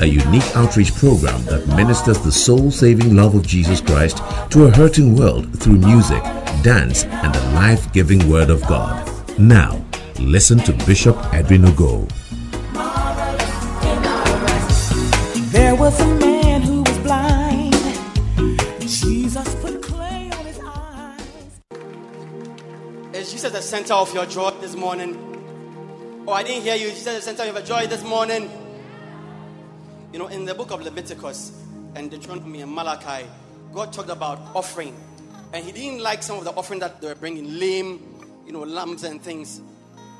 a unique outreach program that ministers the soul saving love of Jesus Christ to a hurting world through music, dance, and the life giving Word of God. Now, listen to Bishop Edwin Ogo. There was a man who was blind. Jesus put clay on his eyes. Is Jesus the center of your joy this morning? Oh, I didn't hear you. Jesus the center of your joy this morning. You know, in the book of Leviticus and Deuteronomy and Malachi, God talked about offering. And he didn't like some of the offering that they were bringing, lame, you know, lambs and things.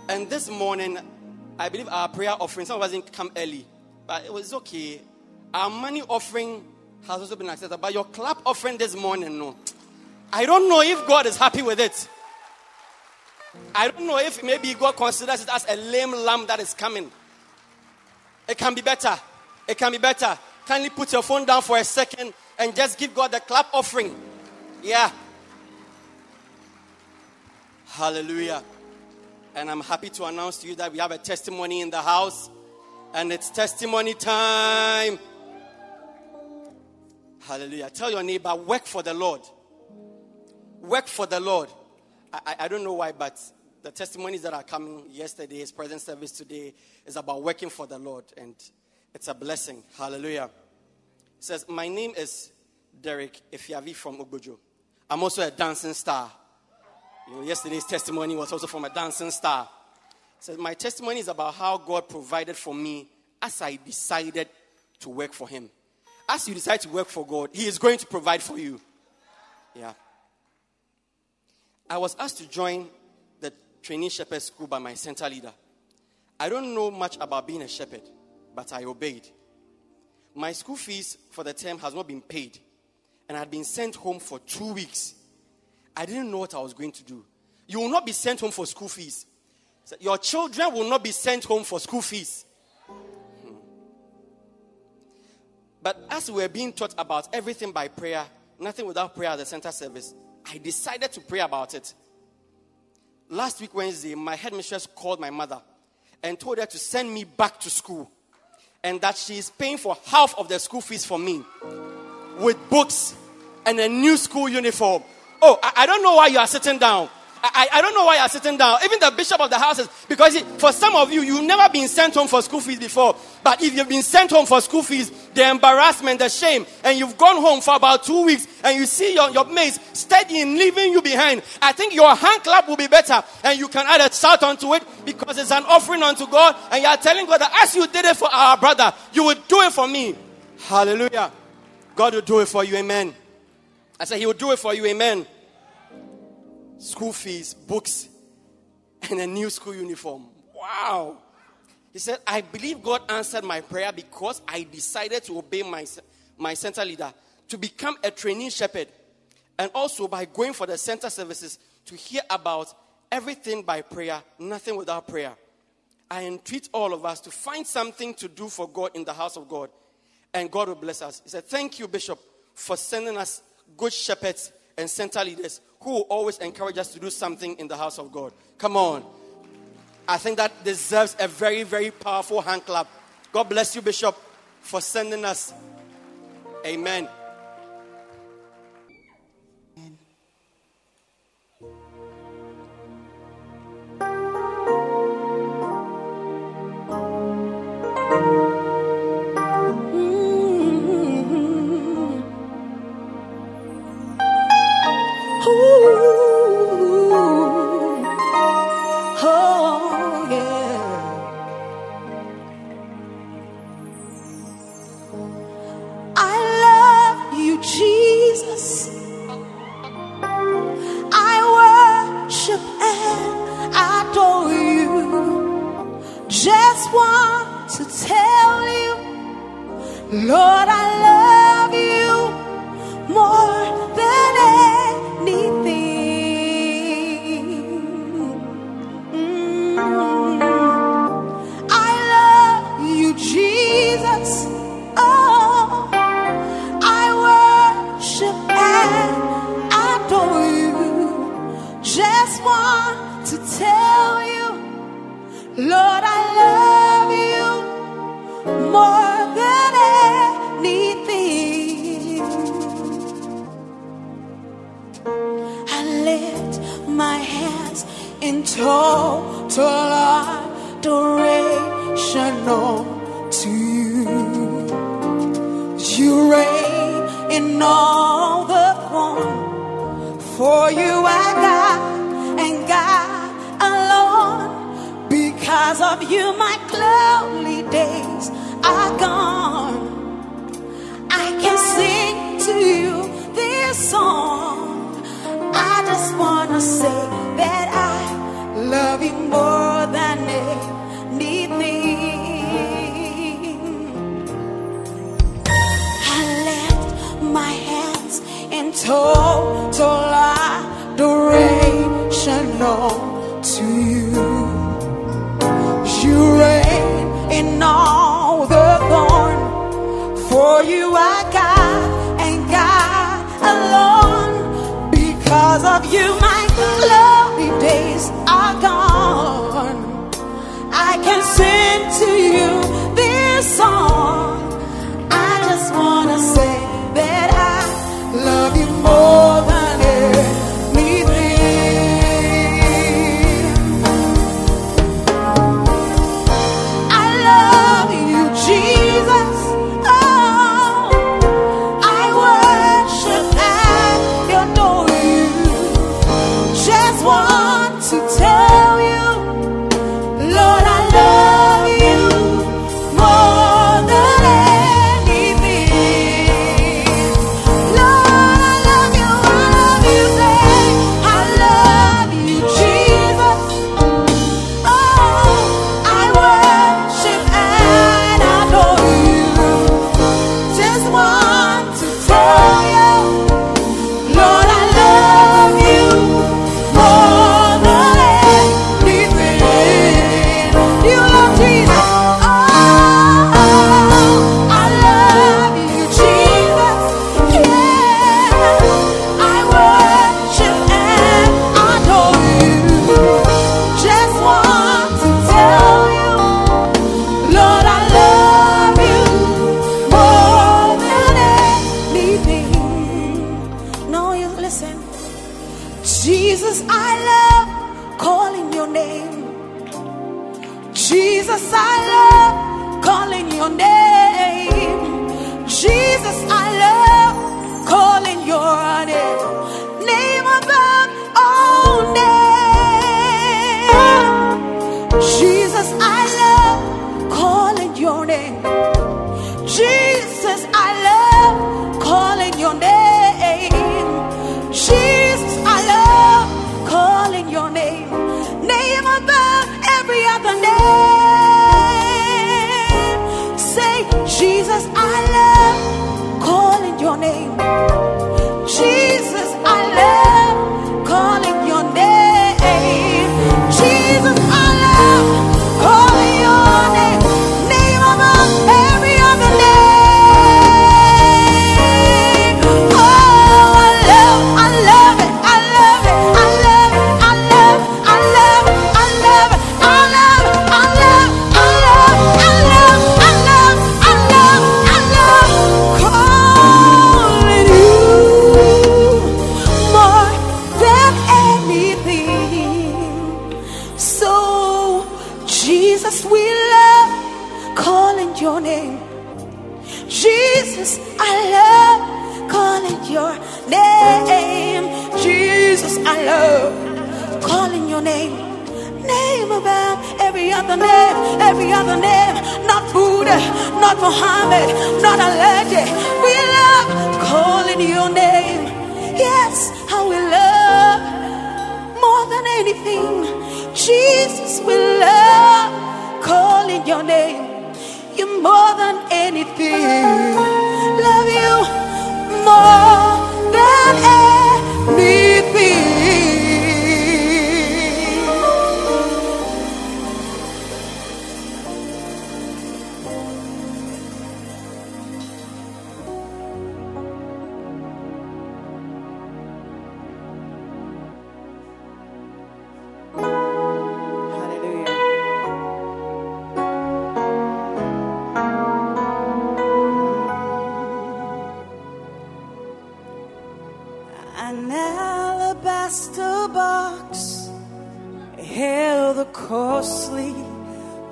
And this morning, I believe our prayer offering, some of us didn't come early, but it was okay. Our money offering has also been accepted. But your clap offering this morning, no. I don't know if God is happy with it. I don't know if maybe God considers it as a lame lamb that is coming. It can be better. It can be better. Kindly put your phone down for a second and just give God the clap offering. Yeah. Hallelujah. And I'm happy to announce to you that we have a testimony in the house. And it's testimony time. Hallelujah. Tell your neighbor, work for the Lord. Work for the Lord. I, I, I don't know why, but the testimonies that are coming yesterday, yesterday's present service today is about working for the Lord. And it's a blessing. Hallelujah. It says, My name is Derek Efiavi from Ogbojo. I'm also a dancing star. You know, yesterday's testimony was also from a dancing star. It says, My testimony is about how God provided for me as I decided to work for Him. As you decide to work for God, He is going to provide for you. Yeah. I was asked to join the training shepherd school by my center leader. I don't know much about being a shepherd, but I obeyed. My school fees for the term has not been paid, and I had been sent home for two weeks. I didn't know what I was going to do. You will not be sent home for school fees. Your children will not be sent home for school fees. But as we were being taught about everything by prayer, nothing without prayer at the center service, I decided to pray about it. Last week, Wednesday, my headmistress called my mother and told her to send me back to school and that she is paying for half of the school fees for me with books and a new school uniform. Oh, I, I don't know why you are sitting down. I, I don't know why you're sitting down. Even the bishop of the house is because for some of you, you've never been sent home for school fees before. But if you've been sent home for school fees, the embarrassment, the shame, and you've gone home for about two weeks and you see your, your mates studying, leaving you behind, I think your hand clap will be better. And you can add a shout onto it because it's an offering unto God. And you are telling God that as you did it for our brother, you will do it for me. Hallelujah. God will do it for you. Amen. I said, He will do it for you. Amen school fees, books, and a new school uniform. Wow. He said, I believe God answered my prayer because I decided to obey my, my center leader to become a training shepherd. And also by going for the center services to hear about everything by prayer, nothing without prayer. I entreat all of us to find something to do for God in the house of God. And God will bless us. He said, Thank you, Bishop, for sending us good shepherds and center leaders who always encourage us to do something in the house of God. Come on. I think that deserves a very, very powerful hand clap. God bless you, Bishop, for sending us. Amen. To tell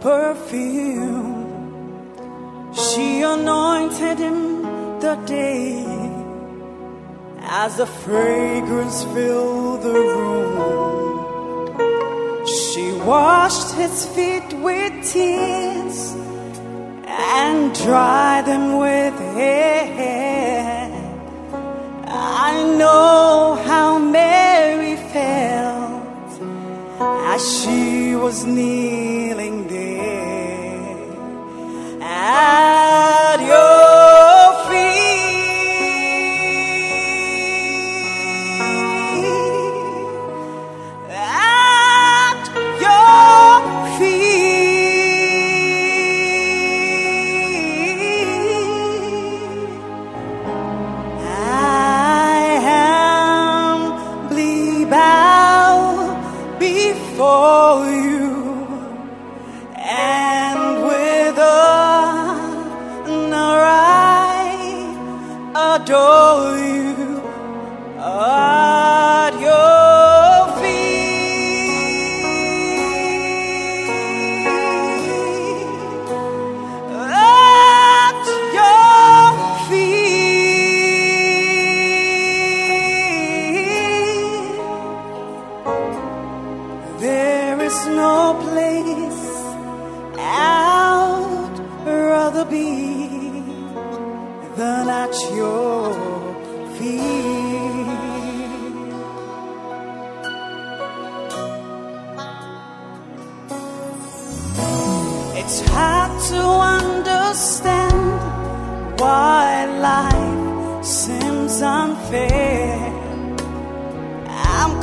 perfume. She anointed him the day as the fragrance filled the room. She washed his feet with tears and dried them with her hair. I know how Mary felt as she was kneeling at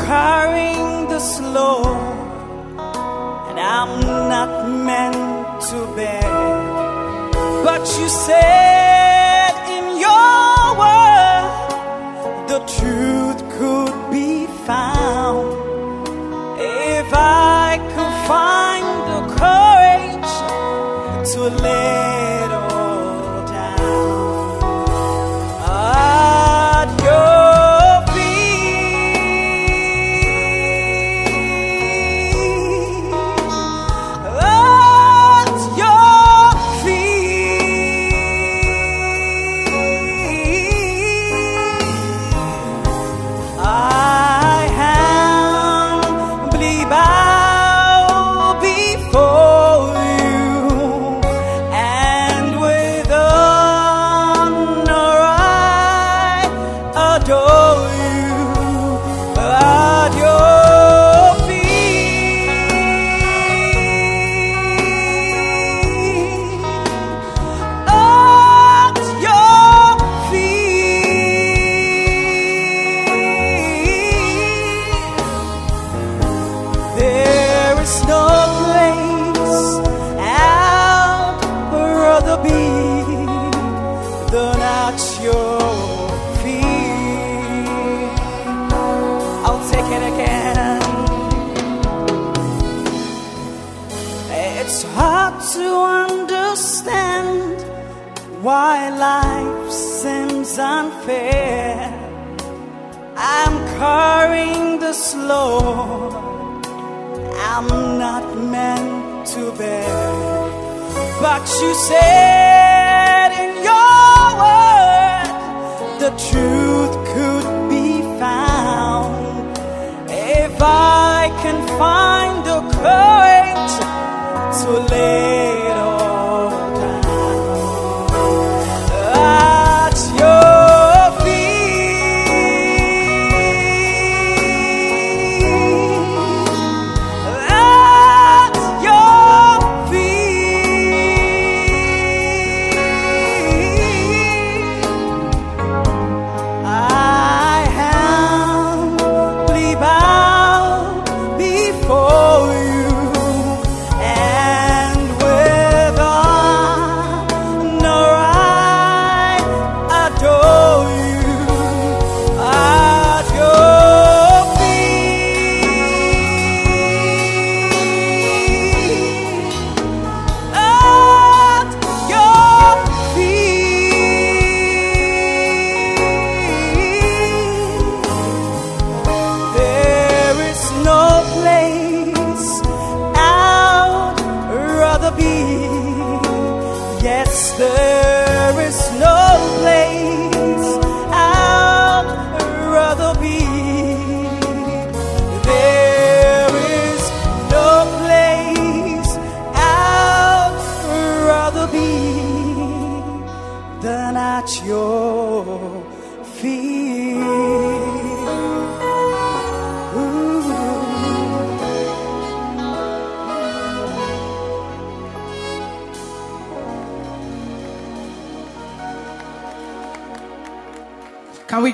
carrying the slow, and I'm not meant to bear. But you said in your word, the truth could unfair. I'm carrying the slow. I'm not meant to bear. But you said in your word the truth could be found. If I can find the courage to lay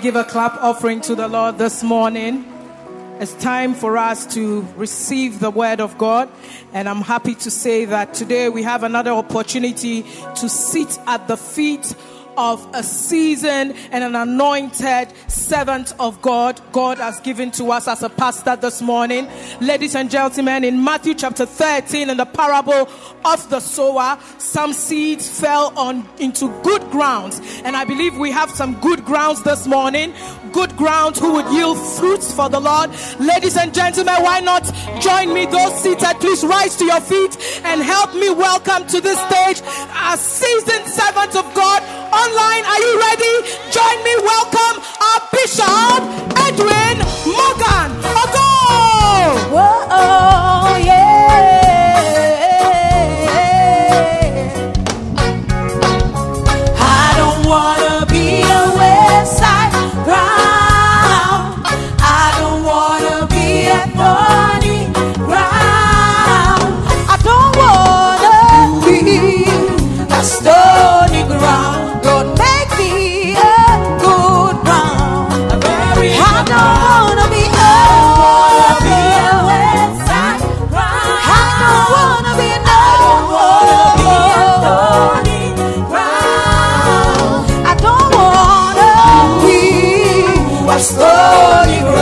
give a clap offering to the Lord this morning? It's time for us to receive the word of God. And I'm happy to say that today we have another opportunity to sit at the feet of a seasoned and an anointed servant of God. God has given to us as a pastor this morning. Ladies and gentlemen, in Matthew chapter 13, in the parable of the sower, some seeds fell on into good grounds. And I believe we have some good grounds this morning. Good ground who would yield fruits for the Lord. Ladies and gentlemen, why not join me? Those seated, please rise to your feet and help me welcome to this stage a seasoned servant of God online. Are you ready? Join me. Welcome our Bishop Edwin Morgan. Ogo! Whoa, oh, yeah. Be a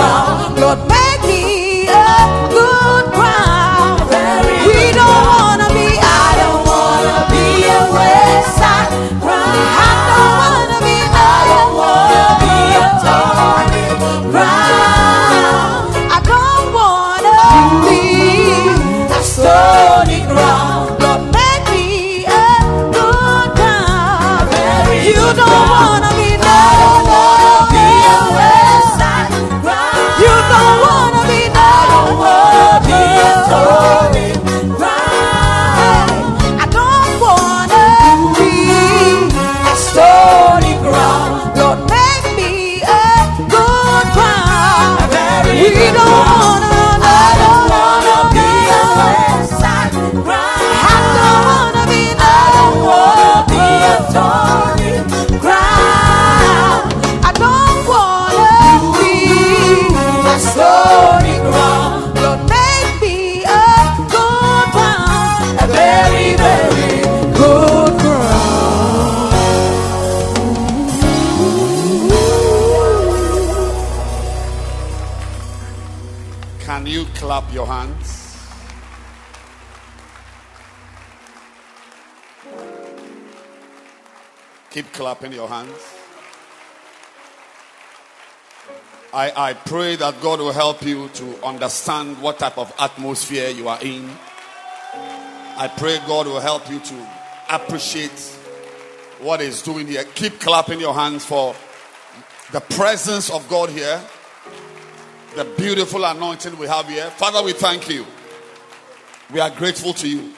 Clapping your hands. I, I pray that God will help you to understand what type of atmosphere you are in. I pray God will help you to appreciate what is doing here. Keep clapping your hands for the presence of God here the beautiful anointing we have here. Father, we thank you. We are grateful to you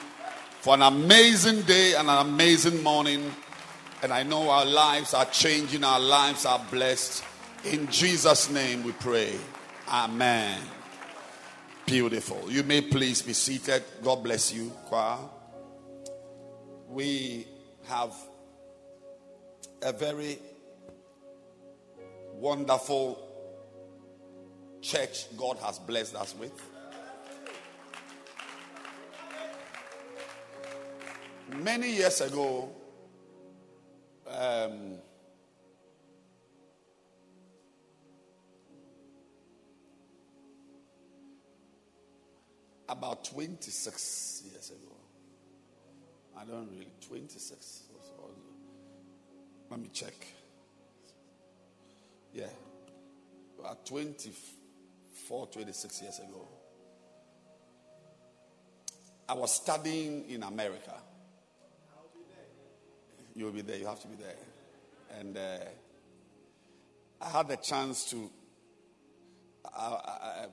for an amazing day and an amazing morning. And I know our lives are changing, our lives are blessed. In Jesus' name we pray. Amen. Beautiful. You may please be seated. God bless you, choir. We have a very wonderful church God has blessed us with. Many years ago, um, about 26 years ago, I don't really, 26. Let me check. Yeah, about 24, 26 years ago. I was studying in America. You'll be there. You have to be there. And uh, I had the chance to uh, uh,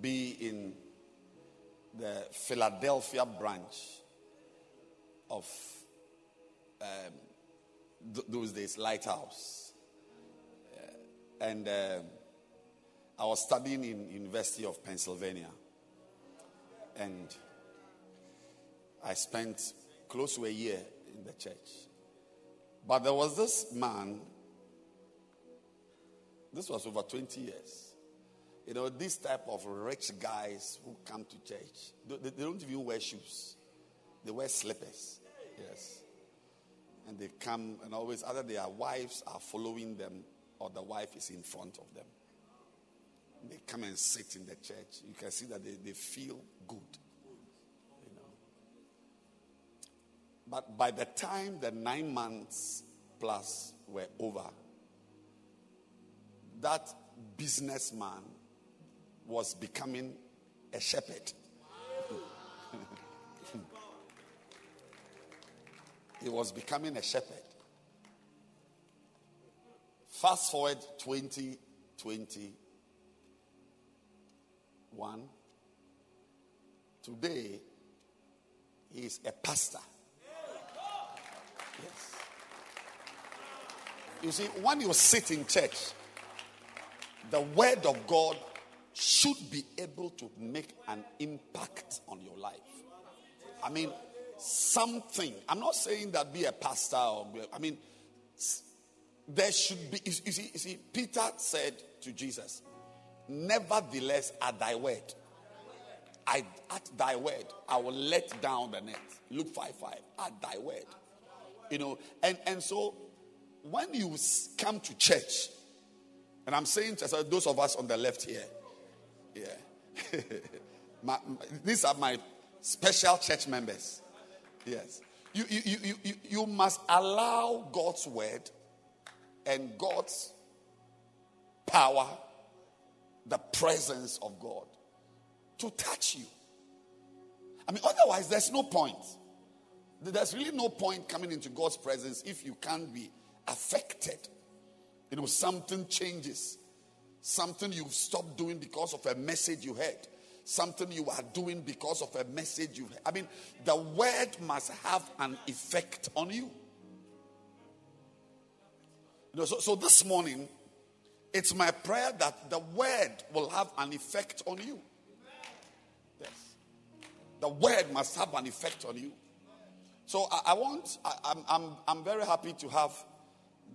be in the Philadelphia branch of um, th- those days, Lighthouse. Uh, and um I was studying in University of Pennsylvania. And I spent close to a year in the church. But there was this man, this was over 20 years. You know, this type of rich guys who come to church, they, they don't even wear shoes, they wear slippers. Yes. And they come, and always either their wives are following them or the wife is in front of them. They come and sit in the church. You can see that they, they feel good. But by the time the nine months plus were over, that businessman was becoming a shepherd. he was becoming a shepherd. Fast forward 2020 one. Today, he is a pastor. Yes. You see, when you sit in church, the word of God should be able to make an impact on your life. I mean, something. I'm not saying that be a pastor or, I mean, there should be. You see, you see, Peter said to Jesus, Nevertheless, at thy word, I, at thy word, I will let down the net. Luke 5 5. At thy word. You know, and, and so when you come to church, and I'm saying to those of us on the left here, yeah, my, these are my special church members. Yes. You, you, you, you, you must allow God's word and God's power the presence of God to touch you. I mean, otherwise, there's no point. There's really no point coming into God's presence if you can't be affected. You know, something changes, something you've stopped doing because of a message you heard, something you are doing because of a message you heard. I mean, the word must have an effect on you. You know, so, so this morning, it's my prayer that the word will have an effect on you. Yes. The word must have an effect on you. So I, I want, I, I'm, I'm, I'm very happy to have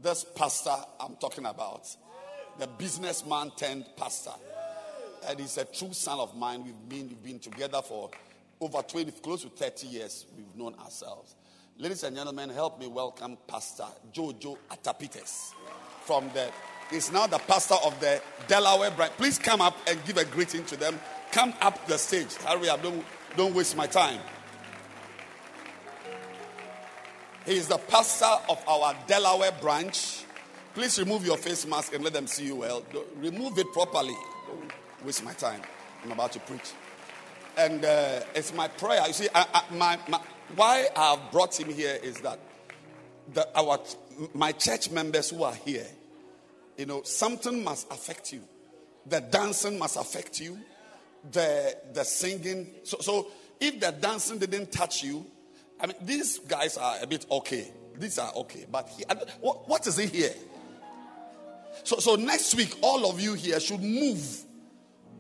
this pastor I'm talking about, the businessman turned pastor. And he's a true son of mine. We've been, we've been together for over 20, close to 30 years. We've known ourselves. Ladies and gentlemen, help me welcome Pastor Jojo Atapites from the he's now the pastor of the Delaware branch. Please come up and give a greeting to them. Come up the stage. Hurry up. Don't, don't waste my time. He is the pastor of our Delaware branch. Please remove your face mask and let them see you well. Remove it properly. Don't waste my time. I'm about to preach. And uh, it's my prayer. You see, I, I, my, my, why I've brought him here is that the, our, my church members who are here, you know, something must affect you. The dancing must affect you. The the singing. So, so if the dancing didn't touch you, I mean, these guys are a bit okay. These are okay, but he, what, what is it here? So, so next week, all of you here should move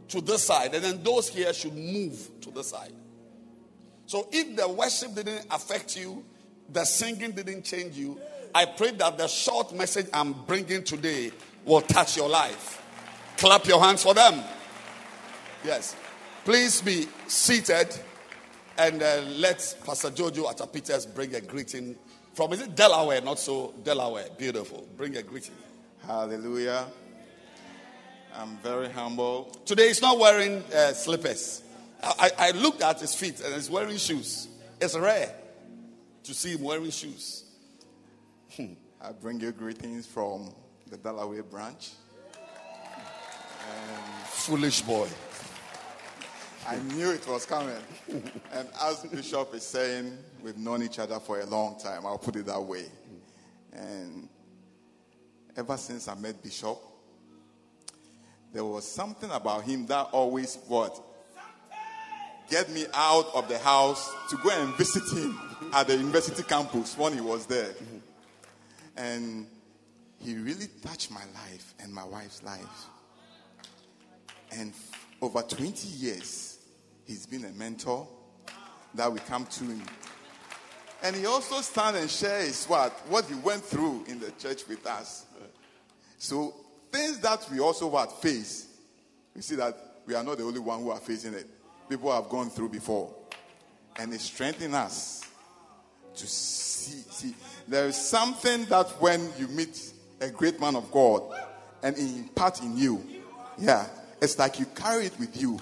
to this side, and then those here should move to the side. So, if the worship didn't affect you, the singing didn't change you, I pray that the short message I'm bringing today will touch your life. Clap your hands for them. Yes. Please be seated and uh, let Pastor Jojo Atapites bring a greeting from, is it Delaware? Not so Delaware. Beautiful. Bring a greeting. Hallelujah. I'm very humble. Today he's not wearing uh, slippers. I, I looked at his feet and he's wearing shoes. It's rare to see him wearing shoes. I bring you greetings from the Delaware branch. Foolish boy. I knew it was coming. and as Bishop is saying, we've known each other for a long time. I'll put it that way. And ever since I met Bishop, there was something about him that always what get me out of the house to go and visit him at the university campus when he was there. And he really touched my life and my wife's life. And over 20 years, he's been a mentor that we come to him. And he also stand and share his what what he went through in the church with us. So things that we also what face, we see that we are not the only one who are facing it. People have gone through before, and it strengthens us to see. See, there is something that when you meet a great man of God and impart in you, yeah, it's like you carry it with you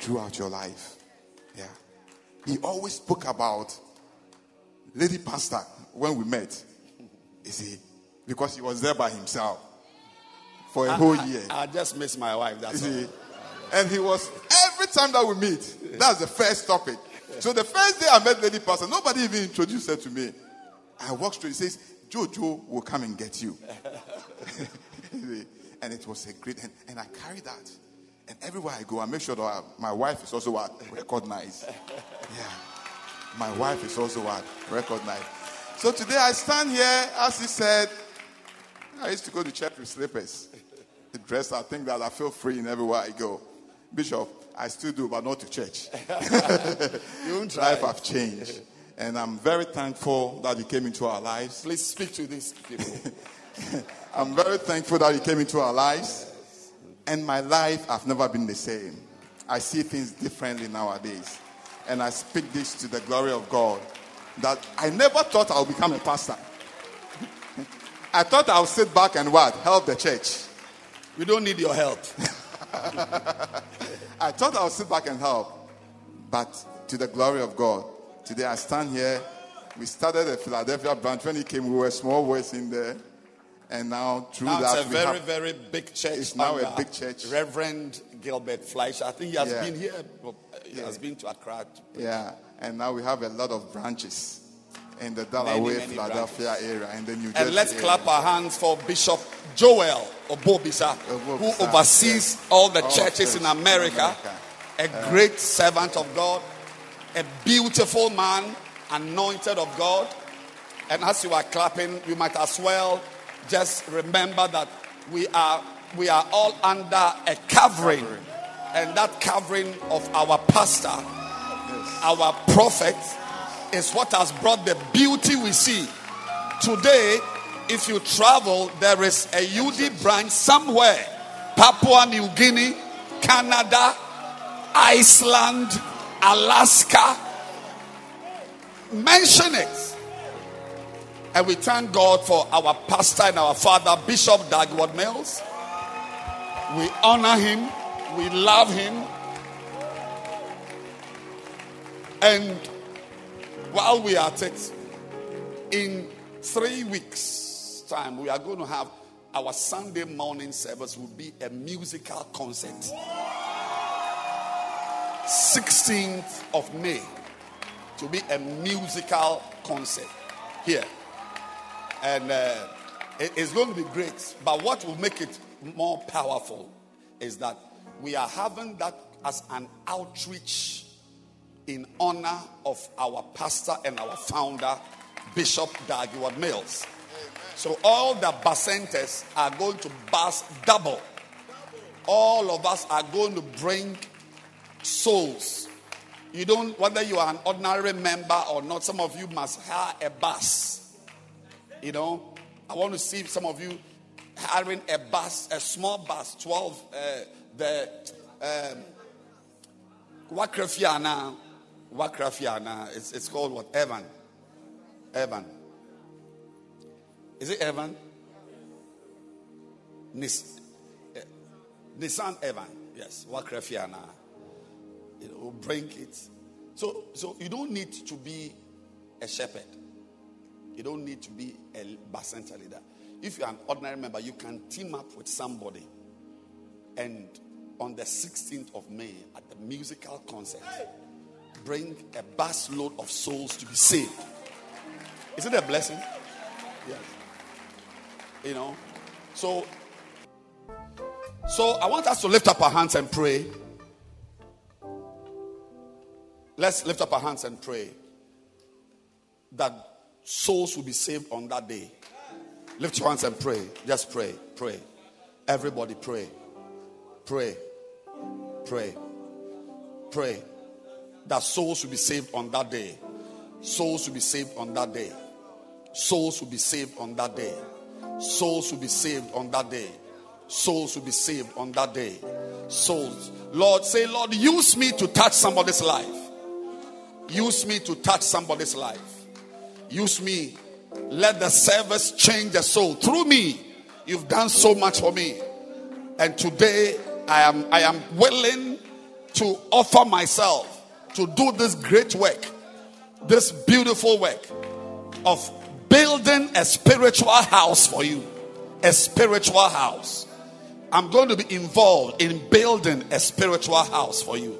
throughout your life. Yeah, he always spoke about lady pastor when we met. You see, because he was there by himself for a whole year. I just miss my wife. That's all. see, and he was every time that we meet. That's the first topic. So the first day I met Lady Pastor, nobody even introduced her to me. I walked straight. He says, "Jojo will come and get you," and it was a great. And, and I carry that, and everywhere I go, I make sure that my wife is also recognized. Yeah, my wife is also recognized. So today I stand here, as he said, I used to go to church with slippers. The dress, I think that I feel free in everywhere I go. Bishop, I still do, but not to church. You won't. Life have changed. And I'm very thankful that he came into our lives. Please speak to these people. I'm very thankful that he came into our lives. And my life I've never been the same. I see things differently nowadays. And I speak this to the glory of God that I never thought I would become a pastor. I thought I would sit back and what? Help the church. we don't need your help. I thought I would sit back and help. But to the glory of God, today I stand here. We started a Philadelphia branch. When he came, we were small boys in there. And now through Now that, it's a very, very big church. It's now a big church. Reverend Gilbert Fleischer. I think he has Yeah. been here. He has been to Accra. Yeah, and now we have a lot of branches in the Delaware, Philadelphia area, and the New Jersey. And let's area. clap our hands for Bishop Joel Obobisa, Obobisa, who oversees yes. all the All churches in America. America. A uh, great servant of God, a beautiful man, anointed of God. And as you are clapping, you might as well just remember that we are we are all under a covering, and that covering of our pastor, our prophet, is what has brought the beauty we see. Today, if you travel, there is a UD branch somewhere Papua New Guinea, Canada, Iceland, Alaska. Mention it. And we thank God for our pastor and our father, Bishop Dag Heward-Mills. We honor him, we love him. And while we are at it, in three weeks' time, we are going to have our Sunday morning service will be a musical concert. 16th of May to be a musical concert here. And uh, it- it's going to be great. But what will make it more powerful is that we are having that as an outreach in honor of our pastor and our founder, Bishop Dag Heward-Mills. So all the bacentas are going to bus double. All of us are going to bring souls. You don't, whether you are an ordinary member or not, some of you must hire a bus. You know, I want to see some of you hiring a bus, a small bus, 12, uh, the um, Wakrafiana, Wakrafiana, it's, it's called what? Evan. Evan. Is it Evan? Nis, eh, Nissan Evan. Yes, Wakrafiana. It will bring it. So, so you don't need to be a shepherd. You don't need to be a bacenta leader. If you're an ordinary member, you can team up with somebody and on the 16th of May at the musical concert, bring a bus load of souls to be saved. Is it a blessing? Yes. You know, so so I want us to lift up our hands and pray. Let's lift up our hands and pray that souls will be saved on that day. Lift your hands and pray. Just pray. Pray. Everybody pray. Pray. Pray. Pray. That souls will be saved on that day. Souls will be saved on that day. Souls will be saved on that day. Souls will be saved on that day. Souls will be saved on that day. Souls. Lord, say, Lord, use me to touch somebody's life. Use me to touch somebody's life. Use me. Let the service change the soul. Through me, you've done so much for me. And today I am I am willing to offer myself to do this great work, this beautiful work of building a spiritual house for you. A spiritual house. I'm going to be involved in building a spiritual house for you.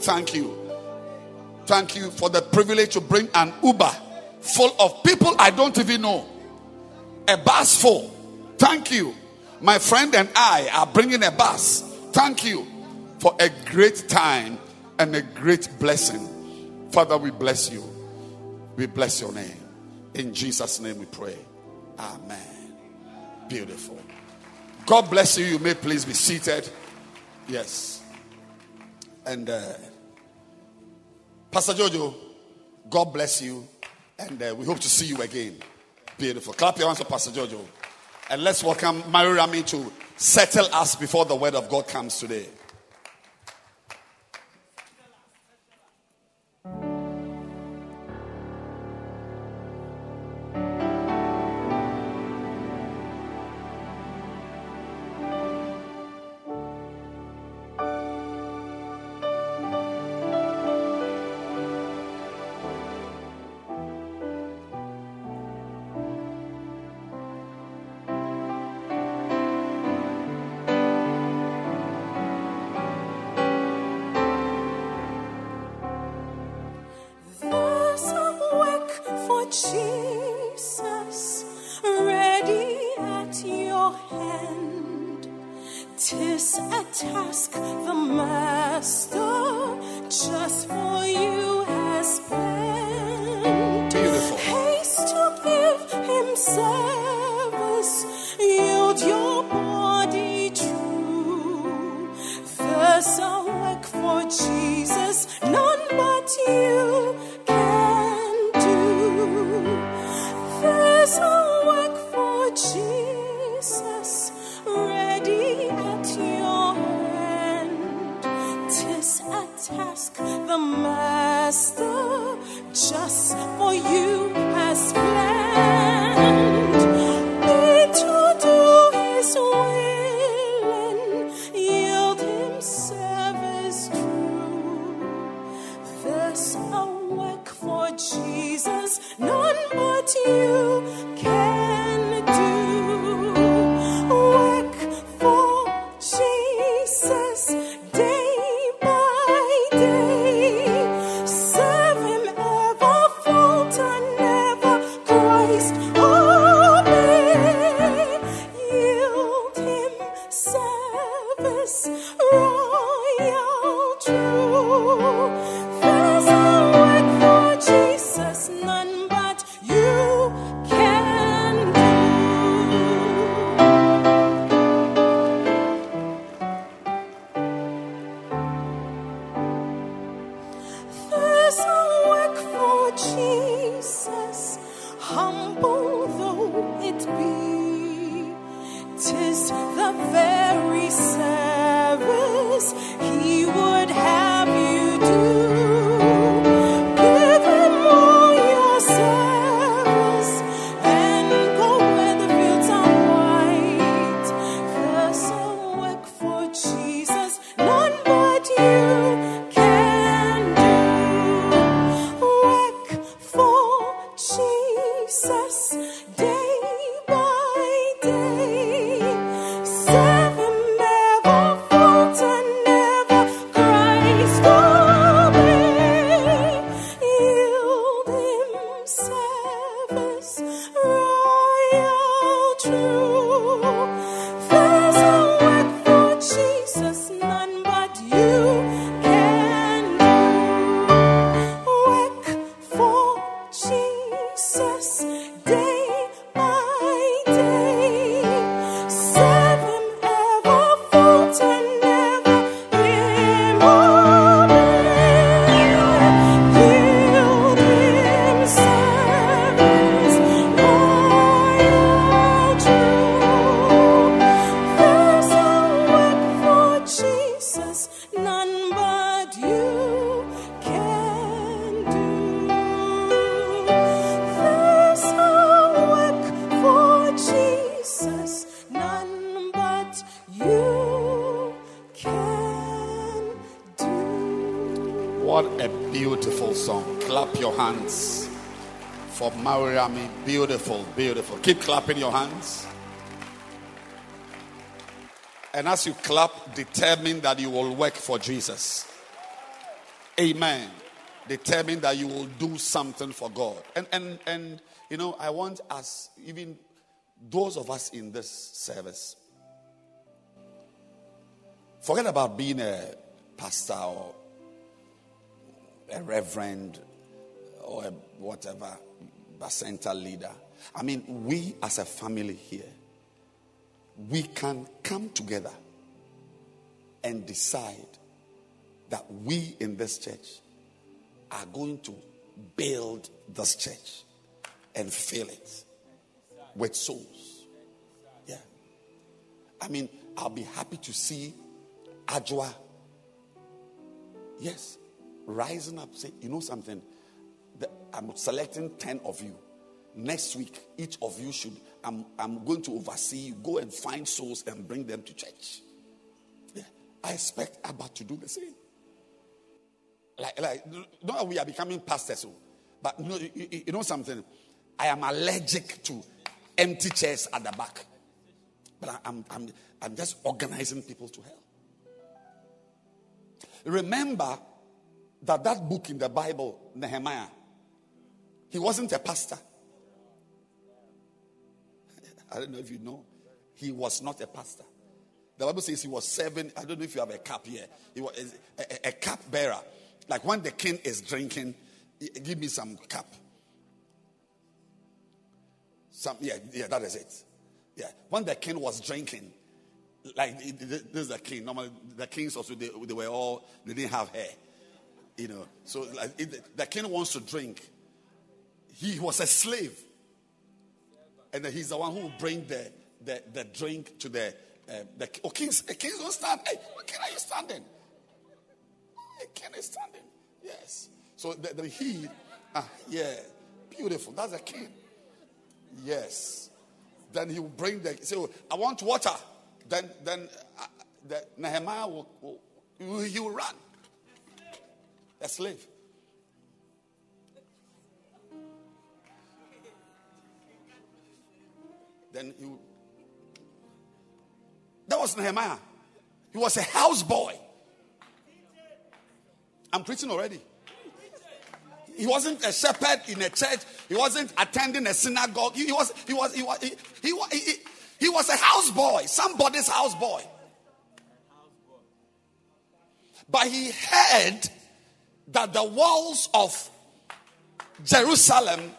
Thank you. Thank you for the privilege to bring an Uber full of people I don't even know. A bus full. Thank you. My friend and I are bringing a bus. Thank you for a great time and a great blessing. Father, we bless you. We bless your name. In Jesus' name we pray. Amen. Beautiful. God bless you. You may please be seated. Yes. And uh, Pastor Jojo, God bless you. And uh, we hope to see you again. Beautiful. Clap your hands for Pastor Jojo. And let's welcome Mary Rami to settle us before the word of God comes today. Keep clapping your hands. And as you clap, determine that you will work for Jesus. Amen. Determine that you will do something for God. And and and you know, I want us, even those of us in this service, forget about being a pastor or a reverend or a whatever, a center leader. I mean, we as a family here, we can come together and decide that we in this church are going to build this church and fill it with souls. Yeah. I mean, I'll be happy to see Ajwa, yes, rising up, say, you know something? The- I'm selecting 10 of you. Next week, each of you should, I'm, I'm going to oversee you. Go and find souls and bring them to church. Yeah. I expect Abba to do the same. Like, like, we are becoming pastors, oh, but you know, you, you- know something? I am allergic to empty chairs at the back. But I'm, I'm, I'm just organizing people to hell. Remember that that book in the Bible, Nehemiah, he wasn't a pastor. I don't know if you know. He was not a pastor. The Bible says he was serving. I don't know if you have a cup here. He was a, a- a cup bearer. Like when the king is drinking, "Eh, give me some cup. Some, yeah, yeah, that is it. Yeah, when the king was drinking, like th- th- this is the king. Normally, the kings also they, they were all they didn't have hair, you know. So like, the king wants to drink. He was a slave, and then he's the one who will bring the the, the drink to the uh, the oh, kings. The kings don't stand. Hey, king, are you standing? Hey, king is standing. Yes. So the, the he, ah, yeah, beautiful. That's a king. Yes. Then he will bring the say, I want water. Then then uh, the Nehemiah will, will he will run. A slave. Then he will, that was Nehemiah. He was a houseboy. I'm preaching already. He wasn't a shepherd in a church. He wasn't attending a synagogue. He, was he was he was he, he, he, he was a houseboy, somebody's houseboy. But he heard that the walls of Jerusalem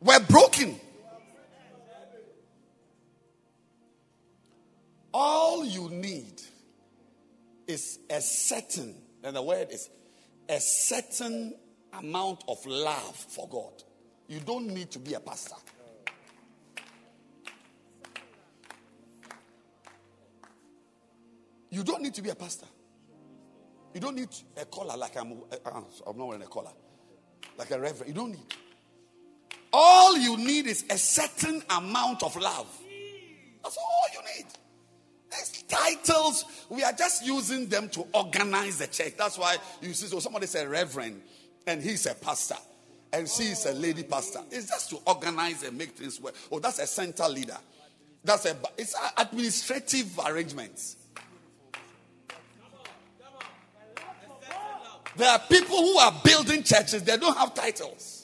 were broken. All you need is a certain, and the word is a certain amount of love for God. You don't need to be a pastor. You don't need to be a pastor. You don't need a collar like I'm. uh, I'm not wearing a collar, like a reverend. You don't need. All you need is a certain amount of love. Titles, we are just using them to organize the church. That's why you see, so somebody say reverend, and he's a pastor, and she's a lady pastor. It's just to organize and make things work. Oh, that's a center leader. That's a it's a administrative arrangements. There are people who are building churches, they don't have titles.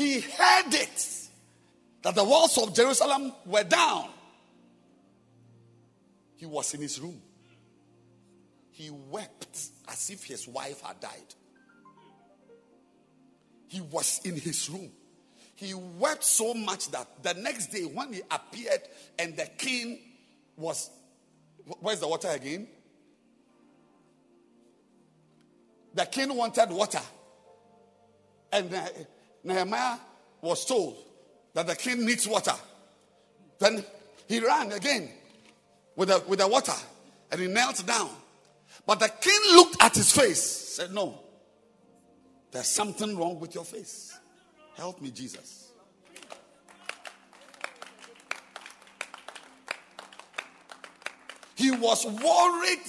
he heard it that the walls of Jerusalem were down. He was in his room. He wept as if his wife had died. He was in his room. He wept so much that the next day, when he appeared and the king was, where's the water again? The king wanted water. And Nehemiah was told that the king needs water. Then he ran again with the, with the water and he knelt down. But the king looked at his face, said, No, there's something wrong with your face. Help me, Jesus. He was worried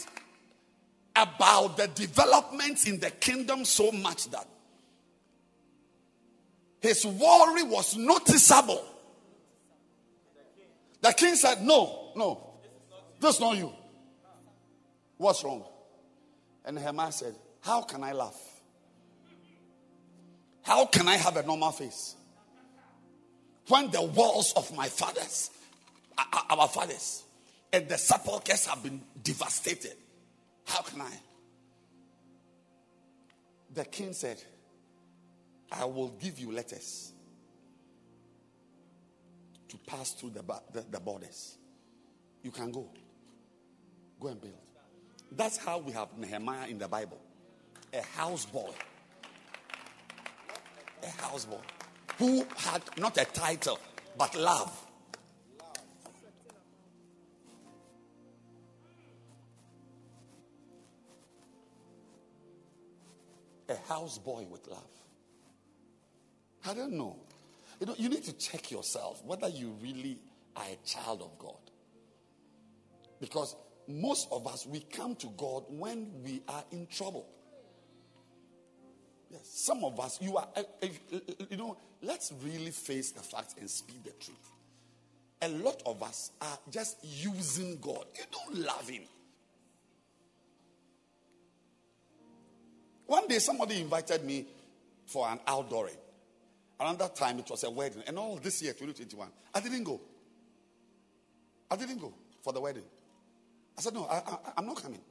about the developments in the kingdom so much that his worry was noticeable. The king said, No, no, this is not you. What's wrong? And Nehemiah said, How can I laugh? How can I have a normal face? When the walls of my fathers, our fathers, and the sepulchres have been devastated, how can I? The king said, I will give you letters to pass through the, the, the borders. You can go. Go and build. That's how we have Nehemiah in the Bible a houseboy a houseboy who had not a title but love. A houseboy with love. I don't know. You know, you need to check yourself whether you really are a child of God. Because most of us, we come to God when we are in trouble. Yes, some of us, you are, uh, uh, you know, let's really face the facts and speak the truth. A lot of us are just using God. You don't love Him. One day, somebody invited me for an outdooring. Another time, it was a wedding. And all this year, 2021, I didn't go. I didn't go for the wedding. I said, No, I, I, I'm not coming.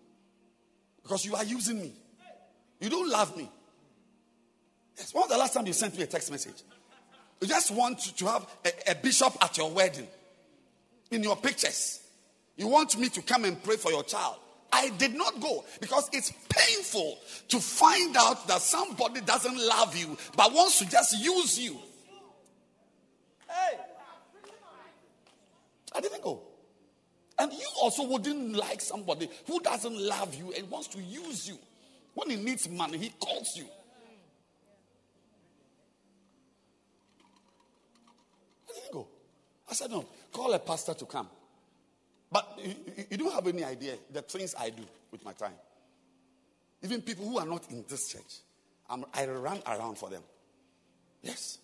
Because you are using me. You don't love me. Yes. When was the last time you sent me a text message? You just want to have a, a bishop at your wedding in your pictures. You want me to come and pray for your child. I did not go because it's painful to find out that somebody doesn't love you but wants to just use you. Hey. I didn't go. And you also wouldn't like somebody who doesn't love you and wants to use you. When he needs money, he calls you. I said, no, call a pastor to come. But you, you, don't have any idea the things I do with my time. Even people who are not in this church, I'm, I run around for them. Yes.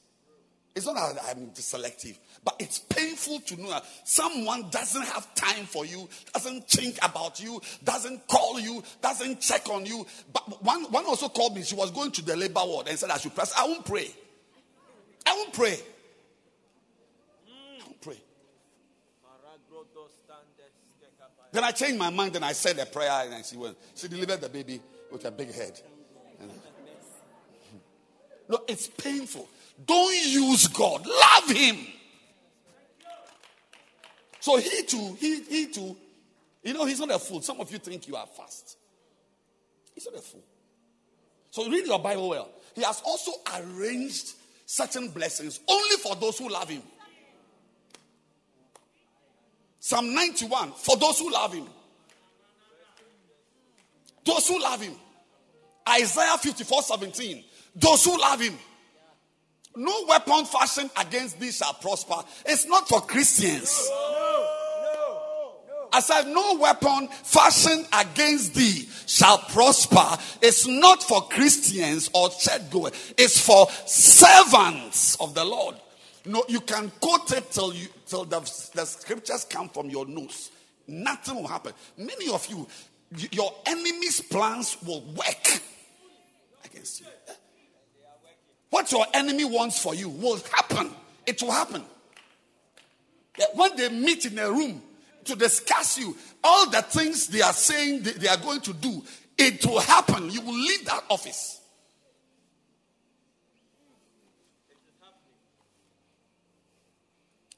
It's not that I'm selective, but it's painful to know that someone doesn't have time for you, doesn't think about you, doesn't call you, doesn't check on you. But one, one also called me. She was going to the labor ward and said I should press. I won't pray. I won't pray. I won't pray. Then I changed my mind and I said a prayer and she went. She delivered the baby with a big head. No, it's painful. Don't use God. Love Him. So he too, he, he too, you know, he's not a fool. Some of you think you are fast. He's not a fool. So read your Bible well. He has also arranged certain blessings only for those who love him. Psalm 91 for those who love him. Those who love him. Isaiah 54 17. Those who love him. No weapon fashioned against thee shall prosper. It's not for Christians. I said, No weapon fashioned against thee shall prosper. It's not for Christians or church goers, it's for servants of the Lord. No, you can quote it till you till the, the scriptures come from your nose. Nothing will happen. Many of you, your enemy's plans will work against you. What your enemy wants for you will happen. It will happen. When they meet in a room to discuss you, all the things they are saying they, are going to do, it will happen. You will leave that office.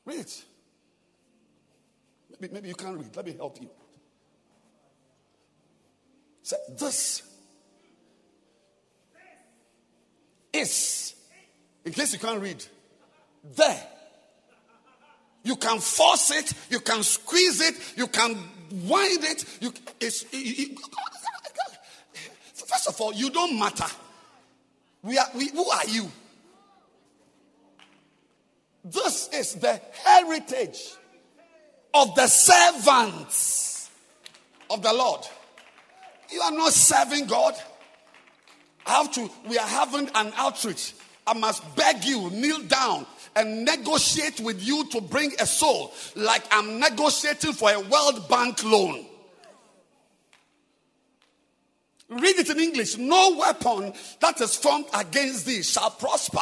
Read. Maybe, maybe you can't read. Let me help you. Say, this is, in case you can't read, there. You can force it, you can squeeze it, you can wind it. You, it's, it- it- first of all, you don't matter. We are, we, who are you? This is the heritage of the servants of the Lord. You are not serving God. Have to, we are having an outreach. I must beg you, kneel down and negotiate with you to bring a soul like I'm negotiating for a World Bank loan. Read it in English. No weapon that is formed against thee shall prosper.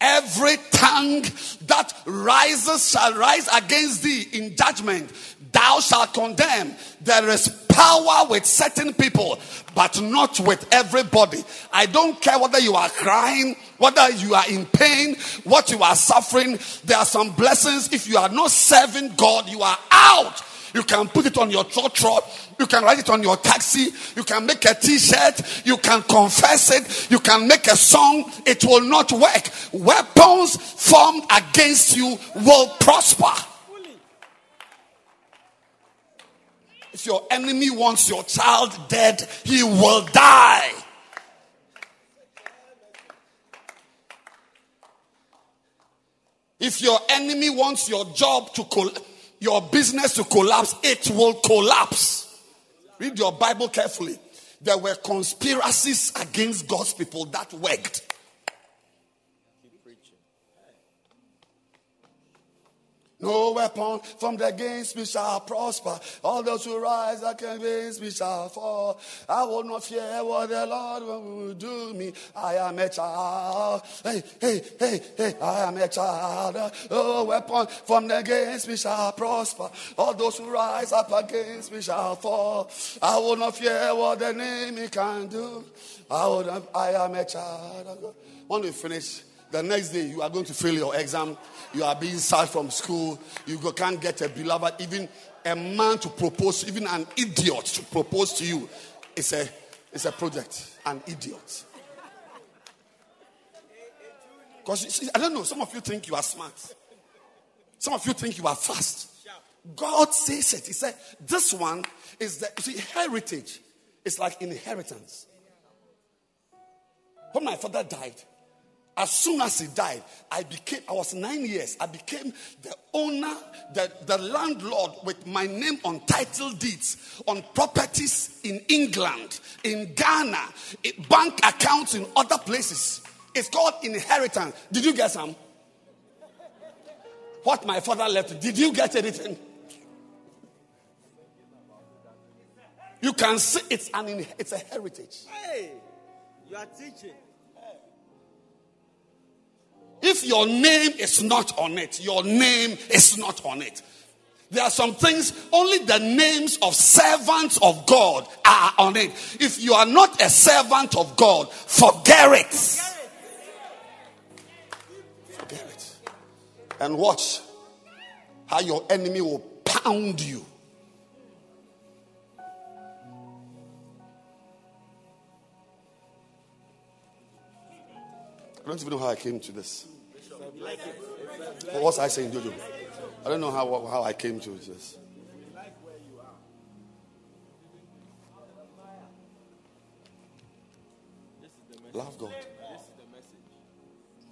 Every tongue that rises shall rise against thee in judgment. Thou shalt condemn. There is power with certain people, but not with everybody. I don't care whether you are crying, whether you are in pain, what you are suffering. There are some blessings. If you are not serving God, you are out. You can put it on your trotro. You can write it on your taxi. You can make a t-shirt. You can confess it. You can make a song. It will not work. Weapons formed against you will prosper. If your enemy wants your child dead, he will die. If your enemy wants your job to col- your business to collapse, it will collapse. Read your Bible carefully. There were conspiracies against God's people that worked. No weapon formed against me shall prosper. All those who rise against me shall fall. I will not fear what the Lord will do me. I am a child. Hey, hey, hey, hey, I am a child. Oh, weapon formed against me shall prosper. All those who rise up against me shall fall. I will not fear what the enemy can do. I, will not, I am a child. When we finish, the next day you are going to fail your exam. You are being sacked from school. You can't get a beloved. Even a man to propose, even an idiot to propose to you, it's a, it's a project. An idiot. Because I don't know, some of you think you are smart. Some of you think you are fast. God says it. He said, This one is the see, heritage. It's like inheritance. When my father died, as soon as he died, I became, I was nine years, I became the owner, the, the landlord with my name on title deeds, on properties in England, in Ghana, in bank accounts in other places. It's called inheritance. Did you get some? What my father left, did you get anything? You can see it's an it's a heritage. Hey, you are teaching. If your name is not on it, your name is not on it. There are some things, only the names of servants of God are on it. If you are not a servant of God, forget it. Forget it. And watch how your enemy will pound you. Don't even know how I came to this. What was I saying, Jojo? I don't know how, how I came to this. Love God.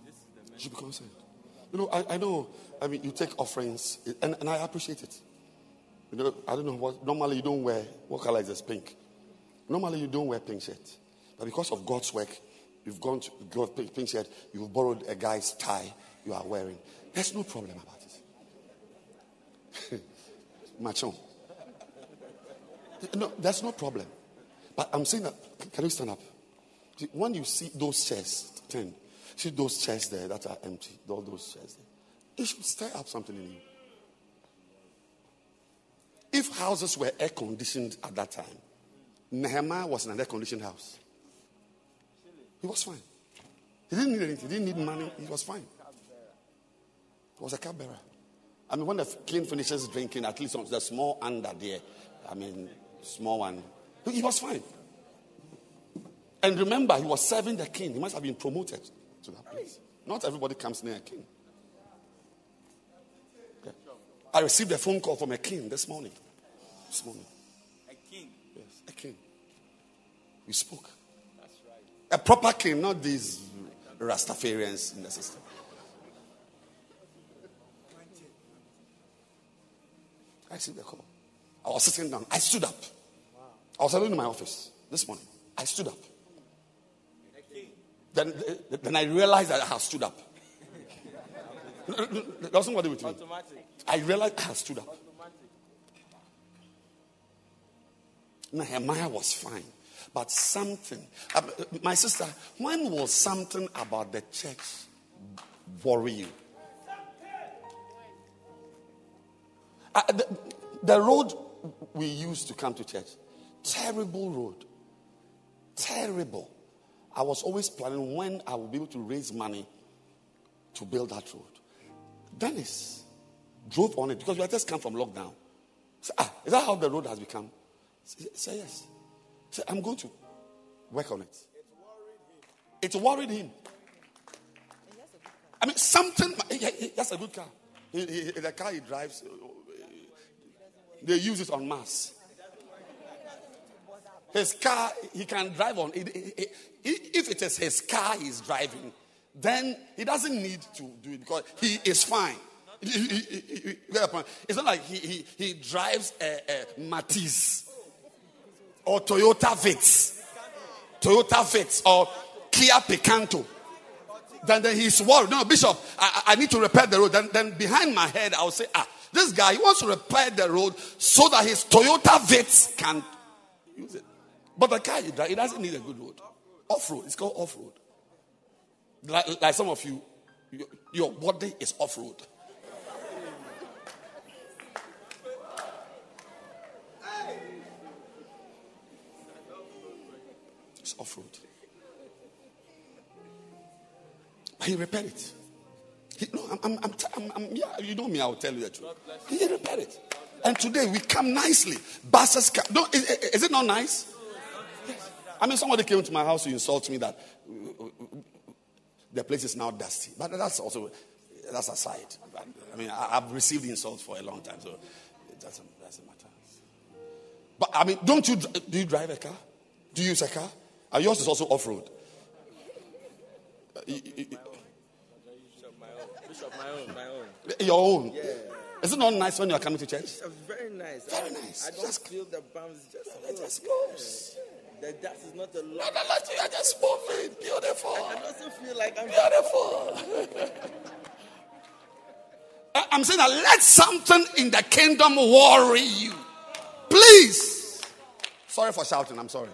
You should be concerned. You know, I, I know, I mean, you take offerings, and, and I appreciate it. You know, I don't know what, normally you don't wear, what color is this? Pink. Normally you don't wear pink shirt. But because of God's work, you've gone to go pink, shirt, you've borrowed a guy's tie you are wearing. There's no problem about it. Machon. No, there's no problem. But I'm saying that, can you stand up? See, When you see those chairs, 10, See those chairs there that are empty, all those chairs there. It should stir up something in you. If houses were air conditioned at that time, Nehemiah was in an air conditioned house. He was fine. He didn't need anything, he didn't need money, he was fine. He was a cupbearer. I mean, when the king finishes drinking, at least on the small under there, I mean, small one, he was fine. And remember, he was serving the king. He must have been promoted to that place. Not everybody comes near a king. Okay. I received a phone call from a king this morning. This morning. A king. Yes, a king. We spoke. A proper king, not these Rastafarians in the system. I received the call. I was sitting down. I stood up. I was alone in my office this morning. I stood up. Then, then I realized that I had stood up. Doesn't matter with me. I realized I had stood up. Nehemiah was fine. But something, uh, my sister, when will something about the church worry you? Uh, the, the road we used to come to church, terrible road. Terrible. I was always planning when I will be able to raise money to build that road. Dennis drove on it because we had just come from lockdown. Ah, is that how the road has become? Say yes. Say, I'm going to work on it. It worried him. I mean, something. Has a good car. He, he, the car he drives, they use it on mass. His car, he can drive on. It, if it is his car he's driving, then he doesn't need to do it because he is fine. It's not like he, he, he drives a, a Matiz or Toyota Vitz, Toyota Vitz or Kia Picanto. Then, then he's worried. No, Bishop, I, I need to repair the road. Then, then behind my head, I'll say, ah, this guy, he wants to repair the road so that his Toyota Vitz can use it. But the car it doesn't need a good road. Off road. It's called off road. Like, like some of you, your, your body is off road. Off road. But he repaired it. He, no, I'm, I'm, I'm, I'm, I'm- yeah, you know me, I'll tell you the truth. He repaired it. And today we come nicely. Buses come. No, is, is it not nice? Yes. I mean, somebody came to my house to insult me that the place is now dusty. But that's also, that's aside. But, I mean, I, I've received insults for a long time, so it doesn't, doesn't matter. But I mean, don't you, do you drive a car? Do you use a car? And yours is also off road. Bishop, uh, my own. Bishop, my own. My own. Your own. Is it not nice when you are coming to church? It's very nice. Very I- nice. I don't Just- feel the bumps. Just, It just goes. The dust is not a lot. no, no, you are just moving. Beautiful. I also feel like I'm. Beautiful. I- I'm saying that let something in the kingdom worry you. Please. Sorry for shouting. I'm sorry.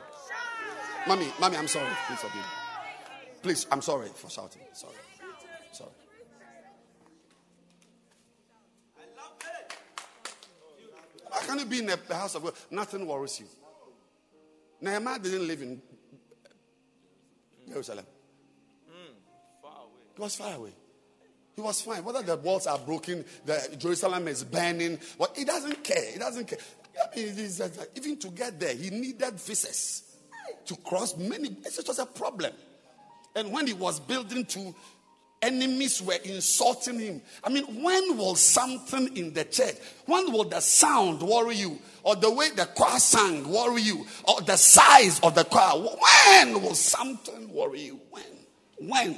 Mommy, mommy, I'm sorry. Please forgive. Please, I'm sorry for shouting. Sorry. Sorry. How can you be in the house of God? Nothing worries you. Nehemiah didn't live in Jerusalem. He was far away. He was fine. Whether the walls are broken, the Jerusalem is burning, but he doesn't care. He doesn't care. I mean, even to get there, he needed visas to cross many. It was a problem. And when he was building to, enemies were insulting him. I mean, when will something in the church, when will the sound worry you? Or the way the choir sang worry you? Or the size of the choir? When will something worry you? When? When?